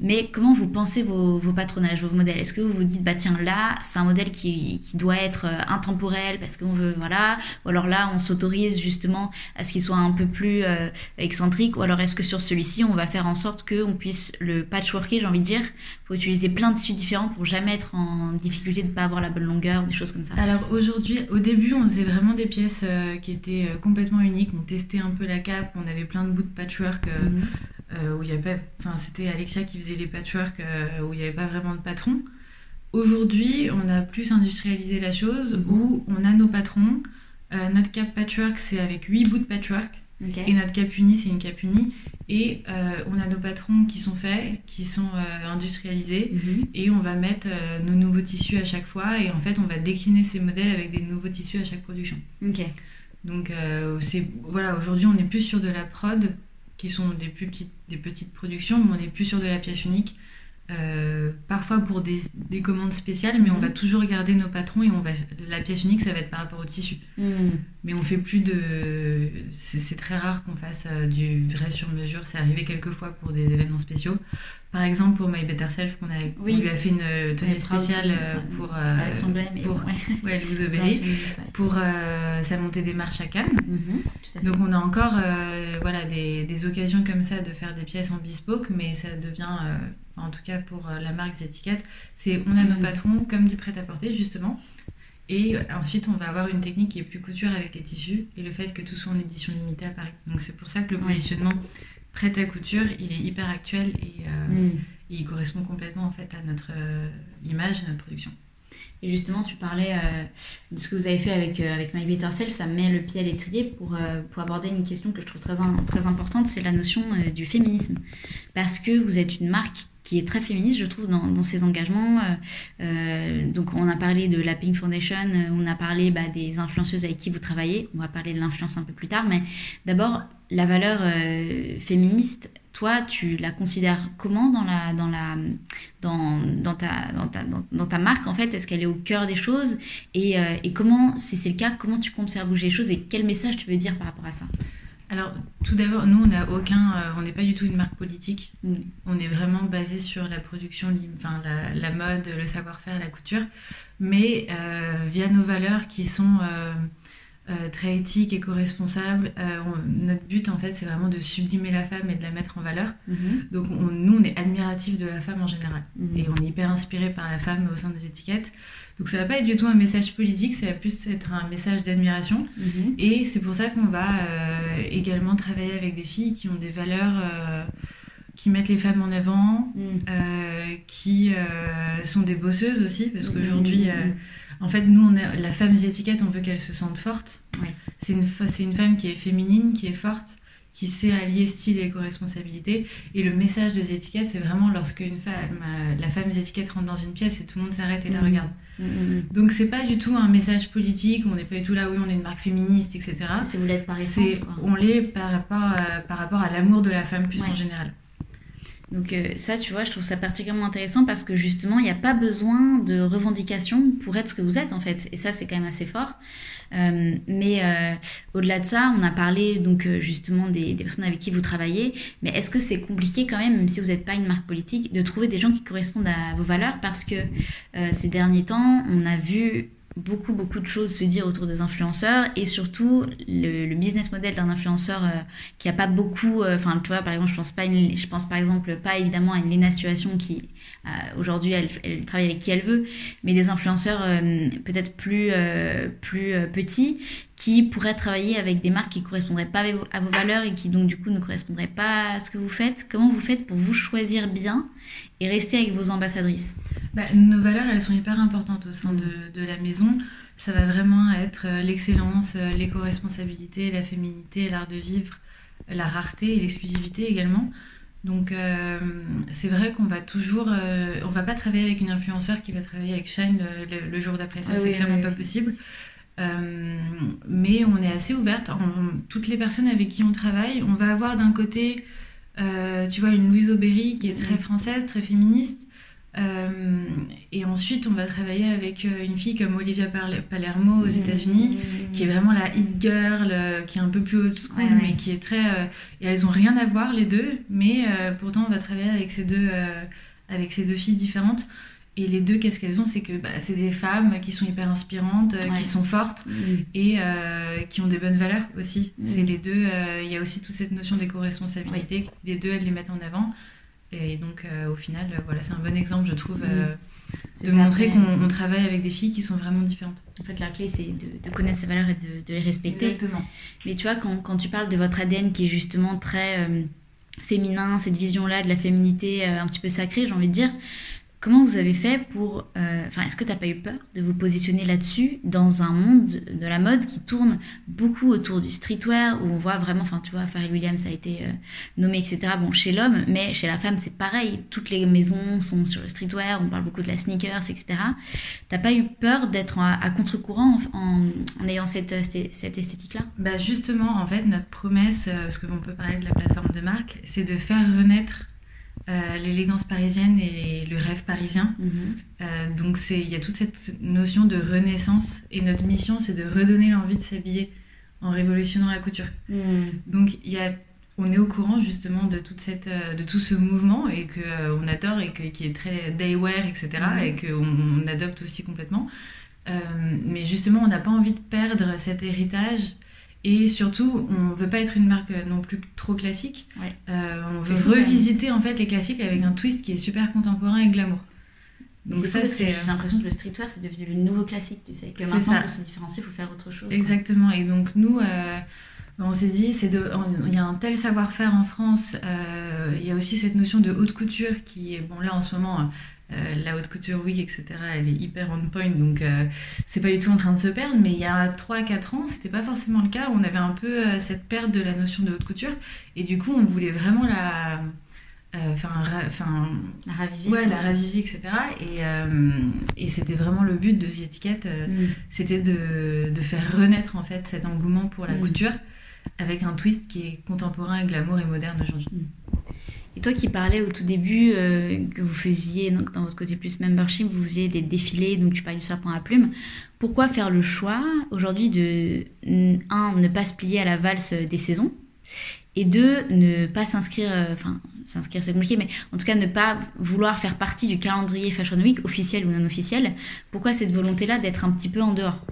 Mais comment vous pensez vos, vos patronages, vos modèles? Est-ce que vous vous dites, bah tiens, là, c'est un modèle qui, qui, doit être euh, intemporel parce qu'on veut, voilà. Ou alors là, on s'autorise justement à ce qu'il soit un peu plus euh, excentrique. Ou alors est-ce que sur celui-ci, on va faire en sorte qu'on puisse le patchworker, j'ai envie de dire, pour utiliser plein de différents pour jamais être en difficulté de ne pas avoir la bonne longueur, des choses comme ça Alors aujourd'hui, au début, on faisait vraiment des pièces euh, qui étaient euh, complètement uniques. On testait un peu la cape, on avait plein de bouts de patchwork euh, mhm. où il y avait, enfin c'était Alexia qui faisait les patchwork où il n'y avait pas vraiment de patron. Aujourd'hui, on a plus industrialisé la chose mhm. où on a nos patrons. notre cape patchwork, c'est avec 8 bouts de patchwork. Et notre cap unie, c'est une cap unie. Et euh, on a nos patrons qui sont faits, qui sont euh, industrialisés. Mhm. Et on va mettre euh, nos nouveaux tissus à chaque fois. Et en fait, on va décliner ces modèles avec des nouveaux tissus à chaque production. Donc, c'est voilà, aujourd'hui, on est plus sur de la prod, qui sont des, plus petites, des petites productions, mais on est plus sur de la pièce unique. Euh, parfois pour des, des, commandes spéciales, mais on va mhm. toujours garder nos patrons et on va la pièce unique, ça va être par rapport au tissu. Mhm. Mais on fait plus de. C'est très rare qu'on fasse euh, du vrai sur mesure. C'est arrivé quelques fois pour des événements spéciaux. Par exemple, pour My Better Self, qu'on a, on lui a fait une euh, tenue spéciale pour, pour Aubéry, pour sa montée des marches à Cannes. Mhm, Donc on a encore voilà, des, des, occasions comme ça de faire des pièces en bespoke, mais ça devient en tout cas pour euh, la marque Zetiquette, c'est on a nos mm. patrons comme du prêt-à-porter justement. Et ensuite, on va avoir une technique qui est plus couture avec les tissus et le fait que tout soit en édition limitée à Paris. Donc c'est pour ça que le positionnement prêt à couture, il est hyper actuel et, euh, mm. il correspond complètement en fait à notre euh, image et notre production. Et justement, tu parlais de ce que vous avez fait avec, avec My Better Self, ça met le pied à l'étrier pour, pour aborder une question que je trouve très, très importante, c'est la notion du féminisme. Parce que vous êtes une marque qui est très féministe, je trouve, dans, ses engagements. Euh, euh, donc, on a parlé de la Pink Foundation, euh, on a parlé bah, des influenceuses avec qui vous travaillez. On va parler de l'influence un peu plus tard, mais d'abord, la valeur féministe, toi, tu la considères comment dans, la, dans, la, dans, dans, ta, dans, ta, dans, ta marque, en fait? Est-ce qu'elle est au cœur des choses? Et, et comment, si c'est le cas, comment tu comptes faire bouger les choses et quel message tu veux dire par rapport à ça? Alors, tout d'abord, nous, on n'a aucun, euh, on n'est pas du tout une marque politique. Mm. On est vraiment basé sur la production, enfin la, mode, le savoir-faire, la couture, mais euh, via nos valeurs qui sont euh, très éthiques, éco-responsables. notre but, en fait, c'est vraiment de sublimer la femme et de la mettre en valeur. Mm-hmm. Donc, nous, on est admiratif de la femme en général, mm-hmm. et on est hyper inspiré par la femme au sein des étiquettes. Donc ça va pas être du tout un message politique, ça va plus être un message d'admiration. Mhm. Et c'est pour ça qu'on va euh, également travailler avec des filles qui ont des valeurs euh, qui mettent les femmes en avant, mhm. euh, qui sont des bosseuses aussi, parce qu'aujourd'hui, mhm. En fait, nous, on la femme des étiquettes, on veut qu'elle se sente forte. C'est une, une femme qui est féminine, qui est forte, qui sait allier style et éco-responsabilité. Et le message des étiquettes, c'est vraiment lorsque une femme, euh, la femme des étiquettes rentre dans une pièce et tout le monde s'arrête et la Mhm. regarde. Mhm. Donc c'est pas du tout un message politique, on n'est pas du tout là, oui, on est une marque féministe, etc. Si vous l'êtes par essence, quoi. on l'est par rapport, à, par rapport à l'amour de la femme plus Ouais. en général. Donc euh, ça, tu vois, je trouve ça particulièrement intéressant parce que justement, il n'y a pas besoin de revendication pour être ce que vous êtes en fait. Et ça, c'est quand même assez fort. Euh, mais euh, au-delà de ça, on a parlé donc justement des, personnes avec qui vous travaillez. Mais est-ce que c'est compliqué quand même, même si vous n'êtes pas une marque politique, de trouver des gens qui correspondent à vos valeurs? Parce que ces derniers temps, on a vu beaucoup beaucoup de choses se dire autour des influenceurs et surtout le, business model d'un influenceur euh, qui a pas beaucoup euh, enfin tu vois par exemple je pense pas je pense par exemple pas évidemment à une Léna Situation qui euh, aujourd'hui elle, travaille avec qui elle veut mais des influenceurs peut-être plus petits qui pourraient travailler avec des marques qui correspondraient pas à vos, valeurs et qui donc du coup ne correspondraient pas à ce que vous faites comment vous faites pour vous choisir bien et rester avec vos ambassadrices? Bah, nos valeurs, elles sont hyper importantes au sein de, de la maison. Ça va vraiment être euh, l'excellence, euh, l'éco-responsabilité, la féminité, l'art de vivre, la rareté et l'exclusivité également. Donc euh, c'est vrai qu'on va toujours, euh, on va pas travailler avec une influenceur qui va travailler avec Shine le, le- le jour d'après. Ça, Ah c'est oui, clairement oui, pas oui. possible. Euh, mais on est assez ouverte. Toutes les personnes avec qui on travaille, on va avoir d'un côté, euh, tu vois, une Louise Aubéry qui est très Mhm. française, très féministe. Euh, et ensuite, on va travailler avec une fille comme Olivia Palermo aux États-Unis, qui est vraiment la hit girl, qui est un peu plus old school, Ouais, ouais. mais qui est très. et elles ont rien à voir les deux, mais pourtant on va travailler avec ces deux, avec ces deux filles différentes. Et les deux, qu'est-ce qu'elles ont? C'est que bah, c'est des femmes qui sont hyper inspirantes, euh, Ouais. qui sont fortes et euh, qui ont des bonnes valeurs aussi. C'est les deux. euh, Il y a aussi toute cette notion d'éco-responsabilité. Les deux, elles les mettent en avant. Et donc, euh, au final, voilà, c'est un bon exemple, je trouve, de montrer qu'on on travaille avec des filles qui sont vraiment différentes. En fait, la clé, c'est de, de connaître ses valeurs et de, de les respecter. Exactement. Mais tu vois, quand, quand tu parles de votre ADN qui est justement très féminin, cette vision-là de la féminité un petit peu sacrée, j'ai envie de dire, comment vous avez fait pour... euh, Enfin, est-ce que tu n'as pas eu peur de vous positionner là-dessus dans un monde de la mode qui tourne beaucoup autour du streetwear, où on voit vraiment, enfin, tu vois, Pharrell Williams a été euh, nommé, etc. Bon, chez l'homme, mais chez la femme, c'est pareil. Toutes les maisons sont sur le streetwear, on parle beaucoup de la sneakers, etc. T'as pas eu peur d'être à, contre-courant en, ayant cette, cette, cette esthétique-là? Bah justement, en fait, notre promesse, euh, parce que on peut parler de la plateforme de marque, c'est de faire renaître euh, l'élégance parisienne et le rêve parisien. Euh, donc c'est, il y a toute cette notion de renaissance et notre mission, c'est de redonner l'envie de s'habiller en révolutionnant la couture. Donc il y a, on est au courant justement de toute cette, euh, de tout ce mouvement et que euh, on adore et que, qui est très daywear, etc. Mhm. Et qu'on on adopte aussi complètement. Mais justement, on n'a pas envie de perdre cet héritage. Et surtout, on veut pas être une marque euh, non plus trop classique. Ouais. Euh, on veut même. revisiter en fait les classiques avec un twist qui est super contemporain et glamour. Donc ça, c'est J'ai l'impression que le streetwear, c'est devenu le nouveau classique, tu sais. Que maintenant, ça. pour se différencier, il faut faire autre chose. quoi. Exactement. Et donc nous, euh, on s'est dit, c'est de, il y a un tel savoir-faire en France. euh, il y a aussi cette notion de haute couture qui est bon là en ce moment. Euh, la haute couture week, etc. Elle est hyper on point, donc euh, c'est pas du tout en train de se perdre. Mais il y a 3-4 ans, c'était pas forcément le cas. On avait un peu euh, cette perte de la notion de haute couture, et du coup, on voulait vraiment la, euh, enfin, enfin, La raviver. ouais, la raviver, etc. Et, et c'était vraiment le but de The Etiquette. Mm. c'était de, de faire renaître en fait cet engouement pour la Mm. couture avec un twist qui est contemporain, glamour et moderne aujourd'hui. Et toi qui parlais au tout début euh, que vous faisiez, dans votre côté plus membership, vous faisiez des défilés, donc tu parles du serpent à plumes. Pourquoi faire le choix aujourd'hui de, un, ne pas se plier à la valse des saisons et deux, ne pas s'inscrire, euh, enfin, s'inscrire c'est compliqué, mais en tout cas ne pas vouloir faire partie du calendrier Fashion Week, officiel ou non officiel. Pourquoi cette volonté-là d'être un petit peu en dehors?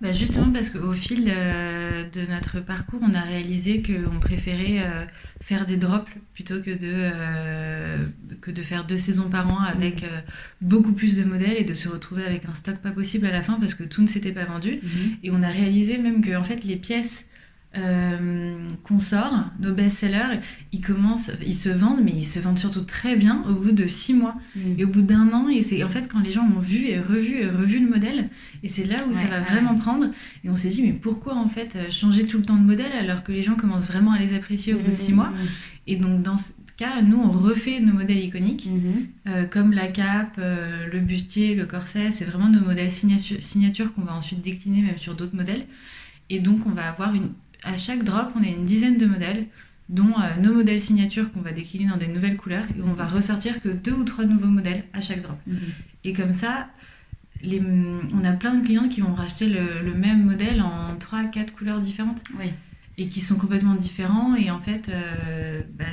Bah justement parce qu'au fil euh, de notre parcours, on a réalisé qu'on préférait euh, faire des drops plutôt que de, euh, que de faire deux saisons par an avec beaucoup plus de modèles et de se retrouver avec un stock pas possible à la fin parce que tout ne s'était pas vendu. Et on a réalisé même que en fait, les pièces qu'on sort, nos best-sellers, ils commencent, ils se vendent, mais ils se vendent surtout très bien au bout de six mois Mm. et au bout d'un an. Et c'est en fait quand les gens ont vu et revu et revu le modèle, et c'est là où ça va ouais, vraiment prendre. Et on s'est dit mais pourquoi en fait euh, changer tout le temps de modèle alors que les gens commencent vraiment à les apprécier au bout de six mois? Et donc dans ce cas, nous on refait nos modèles iconiques. Euh, comme la cape, euh, le bustier, le corset, c'est vraiment nos modèles signature, signature qu'on va ensuite décliner même sur d'autres modèles. Et donc on va avoir une, à chaque drop, on a une dizaine de modèles, dont euh, nos modèles signature qu'on va décliner dans des nouvelles couleurs, et on va ressortir que deux ou trois nouveaux modèles à chaque drop. Mhm. Et comme ça, les, on a plein de clients qui vont racheter le, le même modèle en trois, quatre couleurs différentes et qui sont complètement différents. Et en fait, euh, bah,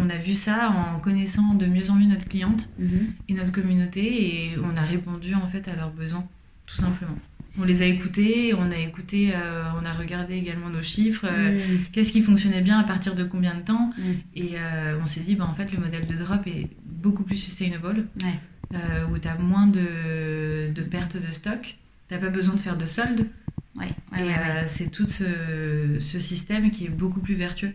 on a vu ça en connaissant de mieux en mieux notre cliente Mhm. et notre communauté et on a répondu en fait à leurs besoins, tout simplement. On les a écoutés, on a écouté, euh, on a regardé également nos chiffres, euh, Mhm. qu'est-ce qui fonctionnait bien, à partir de combien de temps, Mm. et euh, on s'est dit, bah, en fait, le modèle de drop est beaucoup plus sustainable, Ouais. où tu as moins de, de pertes de stock, tu pas besoin de faire de soldes, Ouais. et Ouais, euh, c'est tout ce, ce système qui est beaucoup plus vertueux.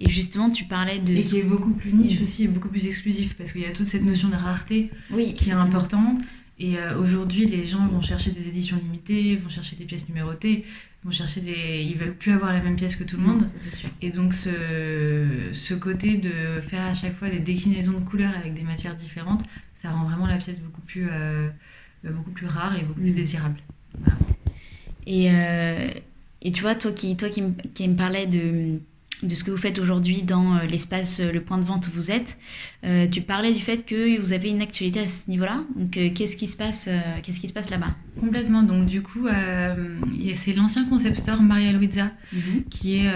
Et justement, tu parlais de. Et qui est beaucoup plus niche aussi, et beaucoup plus exclusif, parce qu'il y a toute cette notion de rareté Oui. qui est importante. Et euh, aujourd'hui, les gens vont chercher des éditions limitées, vont chercher des pièces numérotées, vont chercher des... Ils veulent plus avoir la même pièce que tout le monde. Ça, c'est sûr. Et donc, ce, ce côté de faire à chaque fois des déclinaisons de couleurs avec des matières différentes, ça rend vraiment la pièce beaucoup plus, euh, beaucoup plus rare et beaucoup plus Mm. désirable. Et, euh, et tu vois, toi qui, toi qui, me, qui me parlais de, de ce que vous faites aujourd'hui dans euh, l'espace, euh, le point de vente où vous êtes, euh, tu parlais du fait que vous avez une actualité à ce niveau-là. Donc, euh, qu'est-ce qui se passe, euh, qu'est-ce qui se passe là-bas? Complètement. Donc, du coup, c'est l'ancien concept store Maria Luisa qui est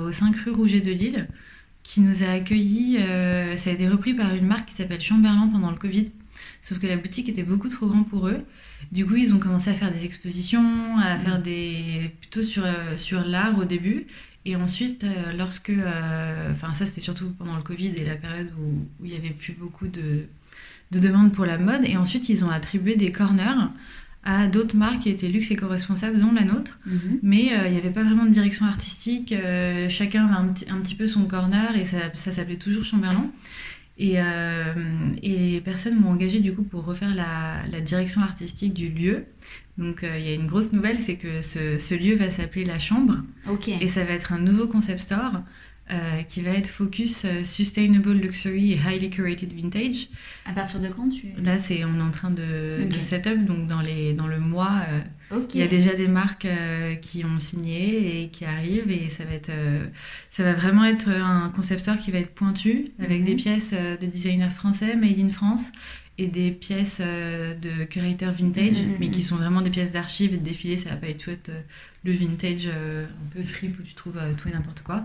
aux 5 rue Rouget de Lille, qui nous a accueillis. ça a été repris par une marque qui s'appelle Chamberlain pendant le Covid. Sauf que la boutique était beaucoup trop grande pour eux. Du coup, ils ont commencé à faire des expositions, à faire des. plutôt sur, sur l'art au début. Et ensuite, euh, lorsque. euh, Enfin, ça, c'était surtout pendant le Covid et la période où, où il n'y avait plus beaucoup de, de demandes pour la mode. Et ensuite, ils ont attribué des corners à d'autres marques qui étaient luxe éco-responsables, dont la nôtre. Mhm. Mais euh, il n'y avait pas vraiment de direction artistique. euh, chacun avait un, petit- un petit peu son corner et ça, ça s'appelait toujours Chamberlain. Et, euh, et les personnes m'ont engagé du coup pour refaire la, la direction artistique du lieu. Donc euh, il y a une grosse nouvelle, c'est que ce, ce lieu va s'appeler La Chambre et ça va être un nouveau concept store euh, qui va être focus euh, Sustainable Luxury et Highly Curated Vintage. À partir de quand tu. Là, c'est on est en train de, setup, donc dans, les, dans le mois. il y a déjà des marques qui ont signé et qui arrivent et ça va être ça va vraiment être un concept store qui va être pointu avec Mhm. des pièces de designers français made in France et des pièces euh, de curateurs vintage Mhm, mais mhm. qui sont vraiment des pièces d'archives et de défilés ça va pas être tout être, euh, le vintage euh, un peu fripe où tu trouves tout et n'importe quoi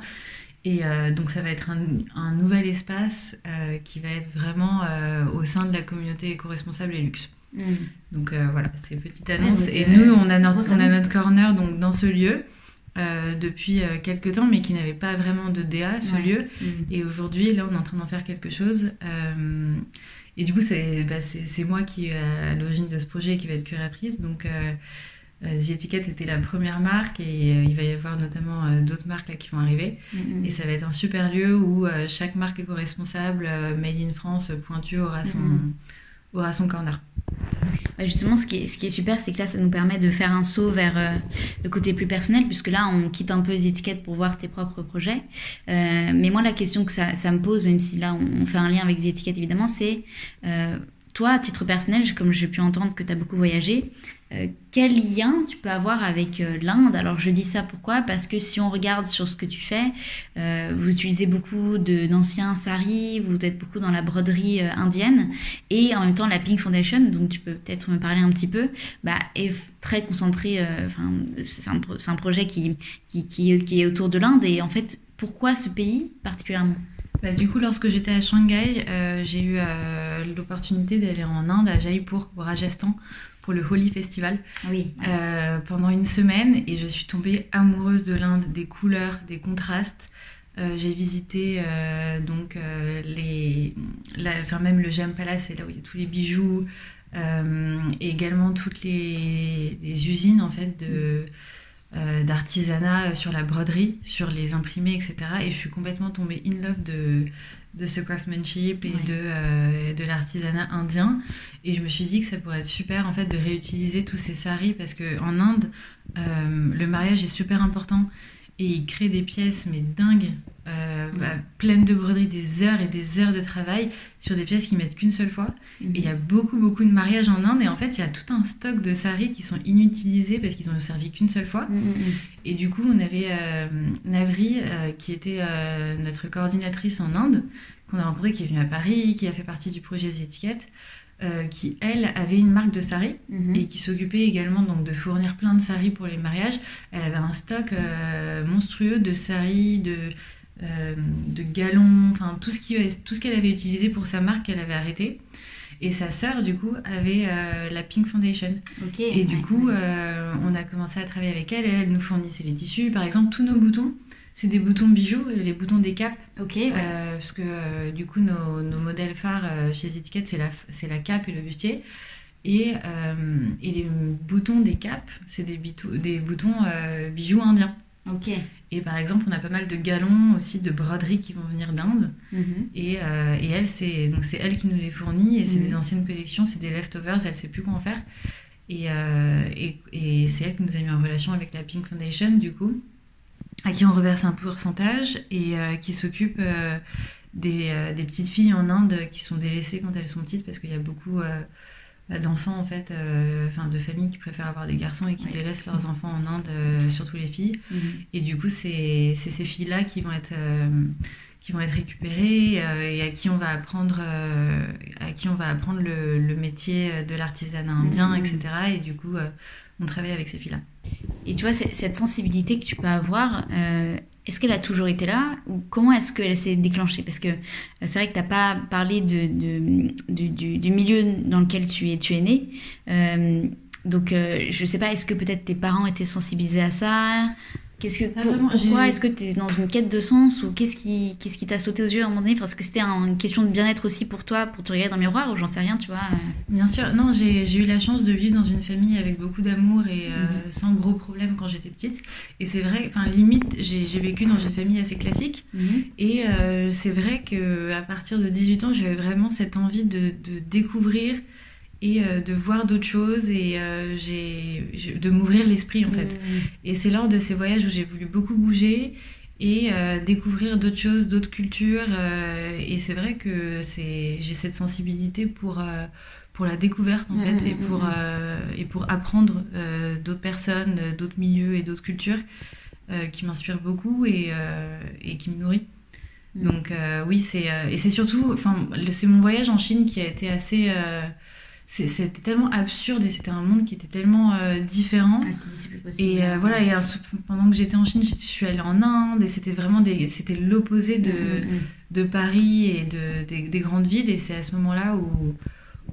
et euh, donc ça va être un, un nouvel espace euh, qui va être vraiment euh, au sein de la communauté éco-responsable et luxe. Donc voilà, c'est une petite annonce. et nous, on a notre, on a notre corner donc, dans ce lieu euh, depuis euh, quelques temps, mais qui n'avait pas vraiment de DA, ce Ouais. lieu. Mhm. Et aujourd'hui, là, on est en train d'en faire quelque chose. Euh, et du coup, c'est bah, moi qui est à l'origine de ce projet et qui va être curatrice. Donc, euh, The Etiquette était la première marque et il va y avoir notamment d'autres marques là, qui vont arriver. Mhm. Et ça va être un super lieu où chaque marque éco-responsable, Made in France, pointue, aura son, Mhm. aura son corner. Justement, ce qui, est, super, c'est que là, ça nous permet de faire un saut vers euh, le côté plus personnel, puisque là, on quitte un peu les étiquettes pour voir tes propres projets. Euh, mais moi, la question que ça, me pose, même si là, on, on fait un lien avec les étiquettes, évidemment, c'est euh, toi, à titre personnel, comme j'ai pu entendre que tu as beaucoup voyagé, euh, quel lien tu peux avoir avec euh, l'Inde? Alors, je dis ça pourquoi? Parce que si on regarde sur ce que tu fais, euh, vous utilisez beaucoup d'anciens saris, vous êtes beaucoup dans la broderie indienne, et en même temps, la Pink Foundation, donc tu peux peut-être me parler un petit peu, bah, est très concentré. Enfin, c'est un, projet qui, qui, qui, est- autour de l'Inde. Et en fait, pourquoi ce pays particulièrement? Bah, du coup, lorsque j'étais à Shanghai, j'ai eu l'opportunité d'aller en Inde, à Jaipur, au Rajasthan, pour le Holi Festival, Oui. euh, pendant une semaine. Et je suis tombée amoureuse de l'Inde, des couleurs, des contrastes. Euh, j'ai visité euh, donc les, la- enfin même le Gem Palace, c'est là où il y a tous les bijoux, et également toutes les, les usines en fait de d'artisanat sur la broderie, sur les imprimés, etc. Et je suis complètement tombée in love de, de ce craftsmanship et de, de l'artisanat indien. Et je me suis dit que ça pourrait être super en fait de réutiliser tous ces saris parce qu'en Inde, le mariage est super important et ils créent des pièces mais dingues, euh, bah, pleines de broderies, des heures et des heures de travail sur des pièces qu'ils mettent qu'une seule fois. Mhm. Et il y a beaucoup beaucoup de mariages en Inde et en fait il y a tout un stock de saris qui sont inutilisés parce qu'ils ont servi qu'une seule fois. Mhm, mhm. Et du coup on avait euh, Navri euh, qui était notre coordinatrice en Inde qu'on a rencontrée qui est venue à Paris, qui a fait partie du projet étiquettes. Euh, qui, elle, avait une marque de sari mhm. et qui s'occupait également donc, de fournir plein de saris pour les mariages. Elle avait un stock euh, monstrueux de saris, de, euh, de galons, enfin tout ce qu'elle avait utilisé pour sa marque, elle avait arrêté. Et sa sœur, du coup, avait la Pink Foundation. et du coup, on a commencé à travailler avec elle. Elle, elle nous fournissait les tissus. Par exemple, tous nos boutons, c'est des boutons bijoux, les boutons des capes. Ok. Euh, parce que euh, du coup, nos, nos, modèles phares euh, chez Etiquette, c'est la, c'est la cape et le bustier. Et, et les boutons des capes, c'est des, des boutons bijoux indiens. Ok. Et par exemple, on a pas mal de galons aussi de broderie qui vont venir d'Inde. Mhm. et, et, elle, c'est donc c'est elle qui nous les fournit. Et c'est des mhm. anciennes collections, c'est des leftovers. Elle sait plus quoi en faire. Et, et, et c'est elle qui nous a mis en relation avec la Pink Foundation, du coup à qui on reverse un pourcentage et euh, qui s'occupe euh, des, euh, des, petites filles en Inde qui sont délaissées quand elles sont petites parce qu'il y a beaucoup d'enfants en fait, enfin de familles qui préfèrent avoir des garçons et qui délaissent leurs enfants en Inde, surtout les filles. Mhm. Et du coup, c'est ces filles-là qui vont être qui vont être récupérées et à qui on va apprendre à qui on va apprendre le, le métier de l'artisanat indien, mhm. etc. Et du coup, on travaille avec ces filles-là. Et tu vois, cette sensibilité que tu peux avoir, euh, est-ce qu'elle a toujours été là ou comment est-ce qu'elle s'est déclenchée? Parce que euh, c'est vrai que tu n'as pas parlé de, du, milieu dans lequel tu es, tu es né. Euh, donc, je ne sais pas, est-ce que peut-être tes parents étaient sensibilisés à ça? Qu'est-ce que, pourquoi est-ce que tu es dans une quête de sens ou qu'est-ce qui qu'est-ce qui t'a sauté aux yeux à un moment donné? Est-ce que c'était une question de bien-être aussi pour toi, pour te regarder dans le miroir ou j'en sais rien, tu vois Bien sûr, non, j'ai eu la chance de vivre dans une famille avec beaucoup d'amour et euh, mhm. sans gros problèmes quand j'étais petite. Et c'est vrai, enfin limite, j'ai vécu dans une famille assez classique. Mhm. Et euh, c'est vrai qu'à partir de 18 ans, j'avais vraiment cette envie de, de découvrir et euh, de voir d'autres choses et euh, j'ai de m'ouvrir l'esprit en fait. Mmh. Et c'est lors de ces voyages où j'ai voulu beaucoup bouger et euh, découvrir d'autres choses, d'autres cultures. et c'est vrai que c'est j'ai cette sensibilité pour pour la découverte en fait et mmh, pour mmh, et pour apprendre d'autres personnes, d'autres milieux et d'autres cultures qui m'inspirent beaucoup et, et qui me nourrit. Donc oui, c'est et c'est surtout enfin c'est mon voyage en Chine qui a été assez c'était tellement absurde et c'était un monde qui était tellement euh, différent. Ah, et euh, voilà, et pendant que j'étais en Chine, je suis allée en Inde et c'était vraiment des, c'était l'opposé de, mm, mm, mm. de Paris et de, des, grandes villes. Et c'est à ce moment-là où,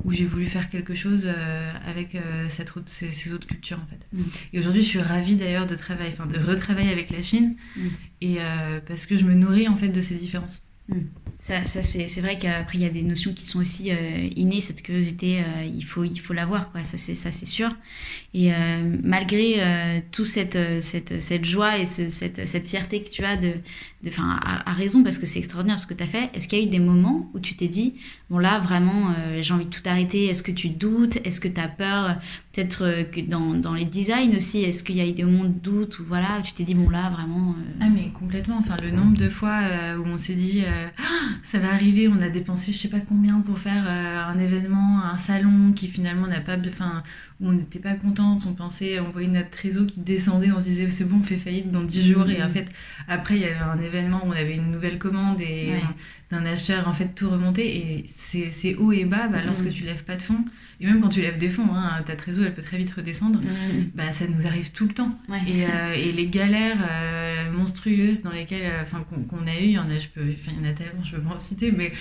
où j'ai voulu faire quelque chose euh, avec cette, ces, ces, autres cultures en fait. Et aujourd'hui, je suis ravie d'ailleurs de travailler, enfin de retravailler avec la Chine et parce que je me nourris en fait de ces différences. Ça, ça c'est vrai qu'après, il y a des notions qui sont aussi euh, innées. Cette curiosité, euh, il faut il faut l'avoir, quoi. Ça, c'est sûr. Et euh, malgré toute cette, cette, cette, joie et cette, cette, fierté que tu as, de, de, à, à raison, parce que c'est extraordinaire ce que tu as fait, est-ce qu'il y a eu des moments où tu t'es dit, bon là, vraiment, j'ai envie de tout arrêter Est-ce que tu doutes Est-ce que tu as peur Peut-être que dans, dans, les designs aussi, est-ce qu'il y a eu des moments de doute ou voilà, où tu t'es dit, bon là, vraiment... Ah mais complètement. Enfin, le nombre de fois où on s'est dit... ça va arriver, on a dépensé je sais pas combien pour faire euh, un événement, un salon qui finalement n'a pas, enfin, où on n'était pas contente, on pensait, on voyait notre trésor qui descendait, on se disait c'est bon, on fait faillite dans 10 jours, et en mm-hmm. fait, après il y avait un événement où on avait une nouvelle commande et d'un acheteur, en fait, tout remonté, et c'est haut et bas, bah, lorsque mm-hmm. tu lèves pas de fonds, et même quand tu lèves des fonds, hein, ta trésor elle peut très vite redescendre, mm-hmm. bah, ça nous arrive tout le temps. Et, euh, et, les galères euh, monstrueuses dans lesquelles, enfin, qu'on a eu, il y en a, je peux, il y en a tellement, je peux pas en citer, mais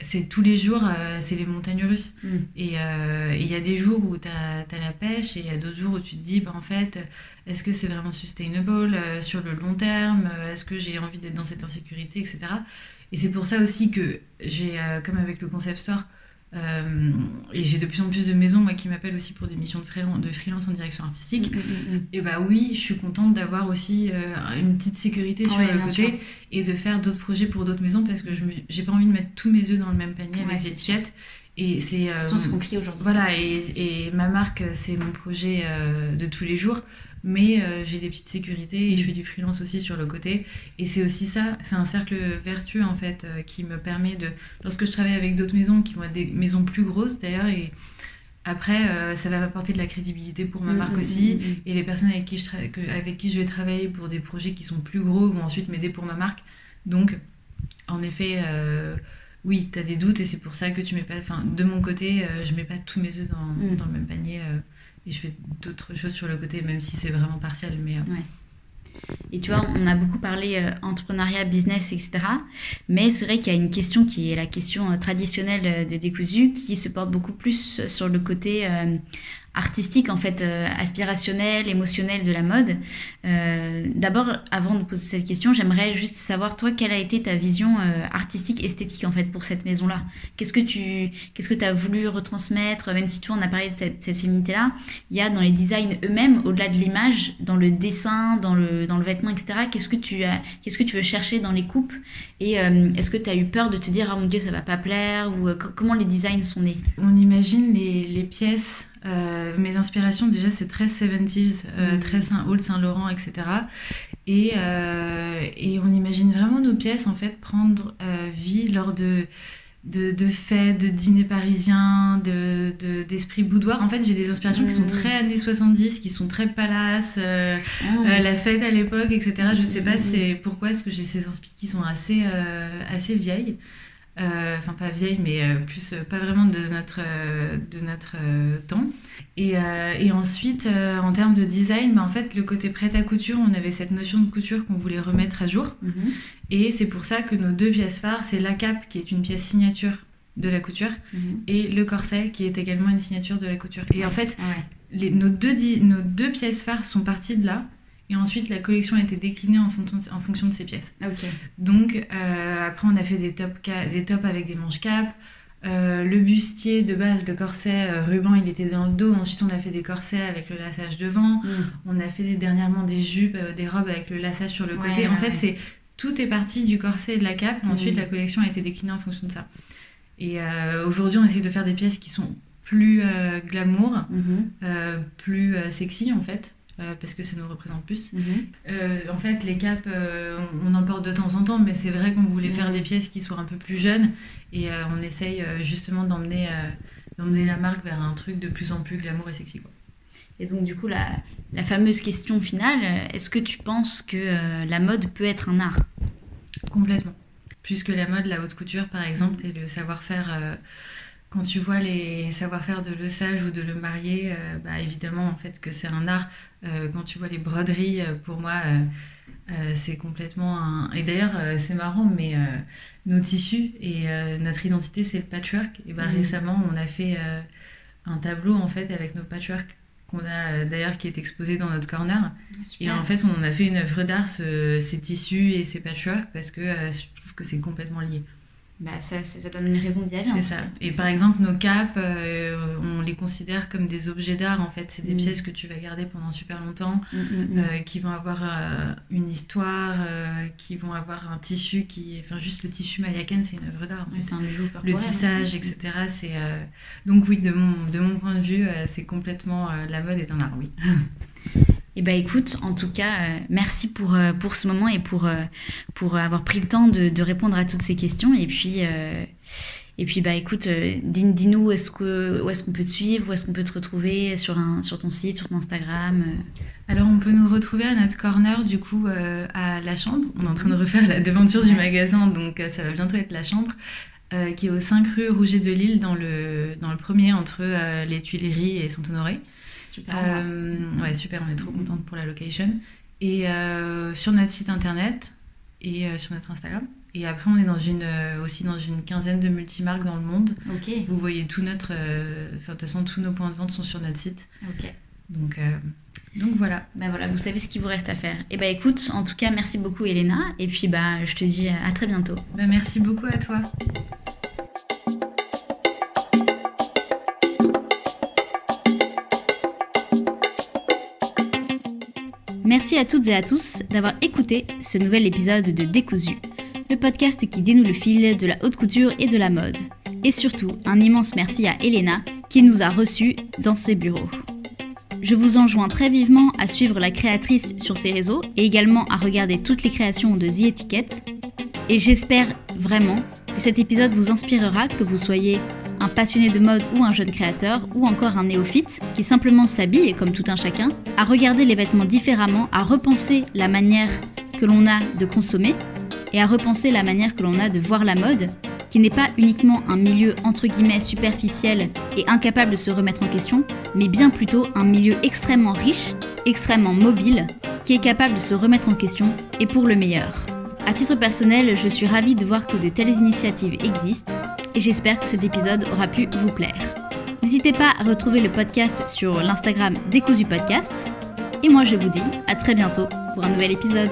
c'est tous les jours, euh, c'est les montagnes russes. Mm. Euh, et il y a des jours où tu as, la pêche et il y a d'autres jours où tu te dis, bah, en fait, est-ce que c'est vraiment sustainable euh, sur le long terme Est-ce que j'ai envie d'être dans cette insécurité, etc. Et c'est pour ça aussi que j'ai, comme avec le concept store, Euh, et j'ai de plus en plus de maisons moi, qui m'appellent aussi pour des missions de freelance, de freelance en direction artistique. Mm, mm, mm. Et bah oui, je suis contente d'avoir aussi euh, une petite sécurité sur Ouais, le côté sûr. et de faire d'autres projets pour d'autres maisons parce que je j'ai pas envie de mettre tous mes œufs dans le même panier Ouais, avec c'est les étiquettes. Et c'est. euh, aujourd'hui. voilà, et, et ma marque, c'est mon projet euh, de tous les jours. Mais euh, j'ai des petites sécurités et je fais du freelance aussi sur le côté. Et c'est aussi ça, c'est un cercle vertueux en fait euh, qui me permet de. Lorsque je travaille avec d'autres maisons qui vont être des maisons plus grosses d'ailleurs, et après, euh, ça va m'apporter de la crédibilité pour ma Mm, marque mm, aussi. mm, mm. Et les personnes avec qui, je tra- avec qui je vais travailler pour des projets qui sont plus gros vont ensuite m'aider pour ma marque. Donc, en effet, oui, tu as des doutes et c'est pour ça que tu mets pas. Enfin, de mon côté, euh, je mets pas tous mes œufs dans, Mm. dans le même panier euh, et je fais d'autres choses sur le côté, même si c'est vraiment partiel. Mais euh, Et tu vois, on a beaucoup parlé euh, entrepreneuriat, business, etc. Mais c'est vrai qu'il y a une question qui est la question euh, traditionnelle euh, de Décousu, qui se porte beaucoup plus sur le côté artistique, en fait, euh, aspirationnel, émotionnel de la mode. Euh, D'abord, avant de poser cette question, j'aimerais juste savoir, toi, quelle a été ta vision euh, artistique, esthétique, en fait, pour cette maison-là? Qu'est-ce que tu qu'est-ce que as voulu retransmettre? Même si tu vois, on a parlé de cette, cette féminité-là, il y a dans les designs eux-mêmes, au-delà de l'image, dans le dessin, dans le, dans le vêtement, etc., qu'est-ce que tu as, qu'est-ce que tu veux chercher dans les coupes Et euh, est-ce que tu as eu peur de te dire, ah mon dieu, ça va pas plaire? Ou co- comment les designs sont nés? On imagine les, les pièces. Euh, mes inspirations, déjà, c'est très 70s, euh, Mm. très Saint Old, Saint-Laurent, etc. Et, euh, et on imagine vraiment nos pièces, en fait, prendre vie lors de, de, de fêtes, de dîners parisiens, de, de- d'esprit boudoir. En fait, j'ai des inspirations qui sont Mm. très années 70, qui sont très palace, euh, euh, la fête à l'époque, etc. Je sais pas Mm. c'est pourquoi est-ce que j'ai ces inspirations qui sont assez, euh, assez vieilles. Euh, Enfin, pas vieilles, mais euh, plus euh, pas vraiment de notre, de notre temps. Et, et ensuite, en termes de design, bah, en fait, le côté prêt à couture, on avait cette notion de couture qu'on voulait remettre à jour. Mhm. Et c'est pour ça que nos deux pièces phares, c'est la cape qui est une pièce signature de la couture Mhm. et le corset qui est également une signature de la couture. Et en fait, ouais. les- nos, deux, nos deux pièces phares sont parties de là. Et ensuite, la collection a été déclinée en fonction de, en fonction de ces pièces. Ok. Donc, euh, après, on a fait des tops, des tops avec des manches cap. Euh, le bustier de base, le corset euh, ruban, il était dans le dos. Ensuite, on a fait des corsets avec le lassage devant. Mhm. On a fait des- dernièrement des jupes, euh, des robes avec le lassage sur le Ouais, côté. en ouais, fait, ouais. c'est tout est parti du corset et de la cape. Ensuite, Mhm. la collection a été déclinée en fonction de ça. Et aujourd'hui, on essaie de faire des pièces qui sont plus glamour, Mhm. euh, plus sexy en fait. Euh, parce que ça nous représente plus. Mhm. Euh, en fait, les capes, euh, on, on en porte de temps en temps, mais c'est vrai qu'on voulait faire Mhm. des pièces qui soient un peu plus jeunes et on essaye justement d'emmener d'emmener la marque vers un truc de plus en plus glamour et sexy. Quoi. Et donc, du coup, la, la fameuse question finale, est-ce que tu penses que la mode peut être un art? Complètement. Plus que la mode, la haute couture par exemple, et le savoir-faire. Quand tu vois les savoir-faire de le sage ou de le marier, euh, bah, évidemment en fait que c'est un art. Euh, quand tu vois les broderies, euh, pour moi, c'est complètement un. Et d'ailleurs, c'est marrant, mais nos tissus et notre identité, c'est le patchwork. Et bah, Mhm. récemment, on a fait un tableau en fait avec nos patchwork qu'on a d'ailleurs qui est exposé dans notre corner. Et en fait, on a fait une œuvre d'art, ce- ces tissus et ces patchwork, parce que je trouve que c'est complètement lié. Bah, ça, ça, donne une raison d'y aller. C'est ça. Et par ça. exemple, nos capes, euh, on les considère comme des objets d'art, en fait. C'est des Mm. pièces que tu vas garder pendant super longtemps, Mm, mm, euh, qui vont avoir euh, une histoire, qui vont avoir un tissu qui... Enfin, juste le tissu Mayaken, c'est une œuvre d'art. Ouais, c'est un bijou Le tissage, etc. C'est donc oui, de mon de mon point de vue, c'est complètement la mode est un art, oui. Et bah écoute, en tout cas, euh, merci pour, euh, pour ce moment et pour, euh, pour avoir pris le temps de, de répondre à toutes ces questions. Et puis, et puis bah écoute, dis- dis-nous où est-ce qu'on peut te suivre, où est-ce qu'on peut te retrouver sur, un, sur ton site, sur ton Instagram. Alors on peut nous retrouver à notre corner du coup à la chambre. On est en train de refaire la devanture du magasin, donc ça va bientôt être la chambre. qui est au 5 rue Rouget de Lille, dans le, dans le premier entre les Tuileries et Saint-Honoré. Super. Euh, ouais, super, on est trop contente pour la location. Et euh, sur notre site internet et euh, sur notre Instagram. Et après, on est dans une, euh, aussi dans une quinzaine de multimarques dans le monde. Vous voyez tout notre. euh, de toute façon, tous nos points de vente sont sur notre site. ok. Donc, euh, donc voilà. Bah voilà, vous savez ce qu'il vous reste à faire. Et bah écoute, en tout cas, merci beaucoup Elena. Et puis bah je te dis à très bientôt. Bah, merci beaucoup à toi. Merci à toutes et à tous d'avoir écouté ce nouvel épisode de Décousu, le podcast qui dénoue le fil de la haute couture et de la mode. Et surtout, un immense merci à Elena qui nous a reçus dans ses bureaux. Je vous enjoins très vivement à suivre la créatrice sur ses réseaux et également à regarder toutes les créations de The Etiquette. Et j'espère vraiment que cet épisode vous inspirera, que vous soyez un passionné de mode ou un jeune créateur, ou encore un néophyte qui simplement s'habille, comme tout un chacun, à regarder les vêtements différemment, à repenser la manière que l'on a de consommer et à repenser la manière que l'on a de voir la mode, qui n'est pas uniquement un milieu entre guillemets superficiel et incapable de se remettre en question, mais bien plutôt un milieu extrêmement riche, extrêmement mobile, qui est capable de se remettre en question et pour le meilleur. À titre personnel, je suis ravie de voir que de telles initiatives existent et j'espère que cet épisode aura pu vous plaire. N'hésitez pas à retrouver le podcast sur l'Instagram Décousu Podcast. Et moi je vous dis à très bientôt pour un nouvel épisode.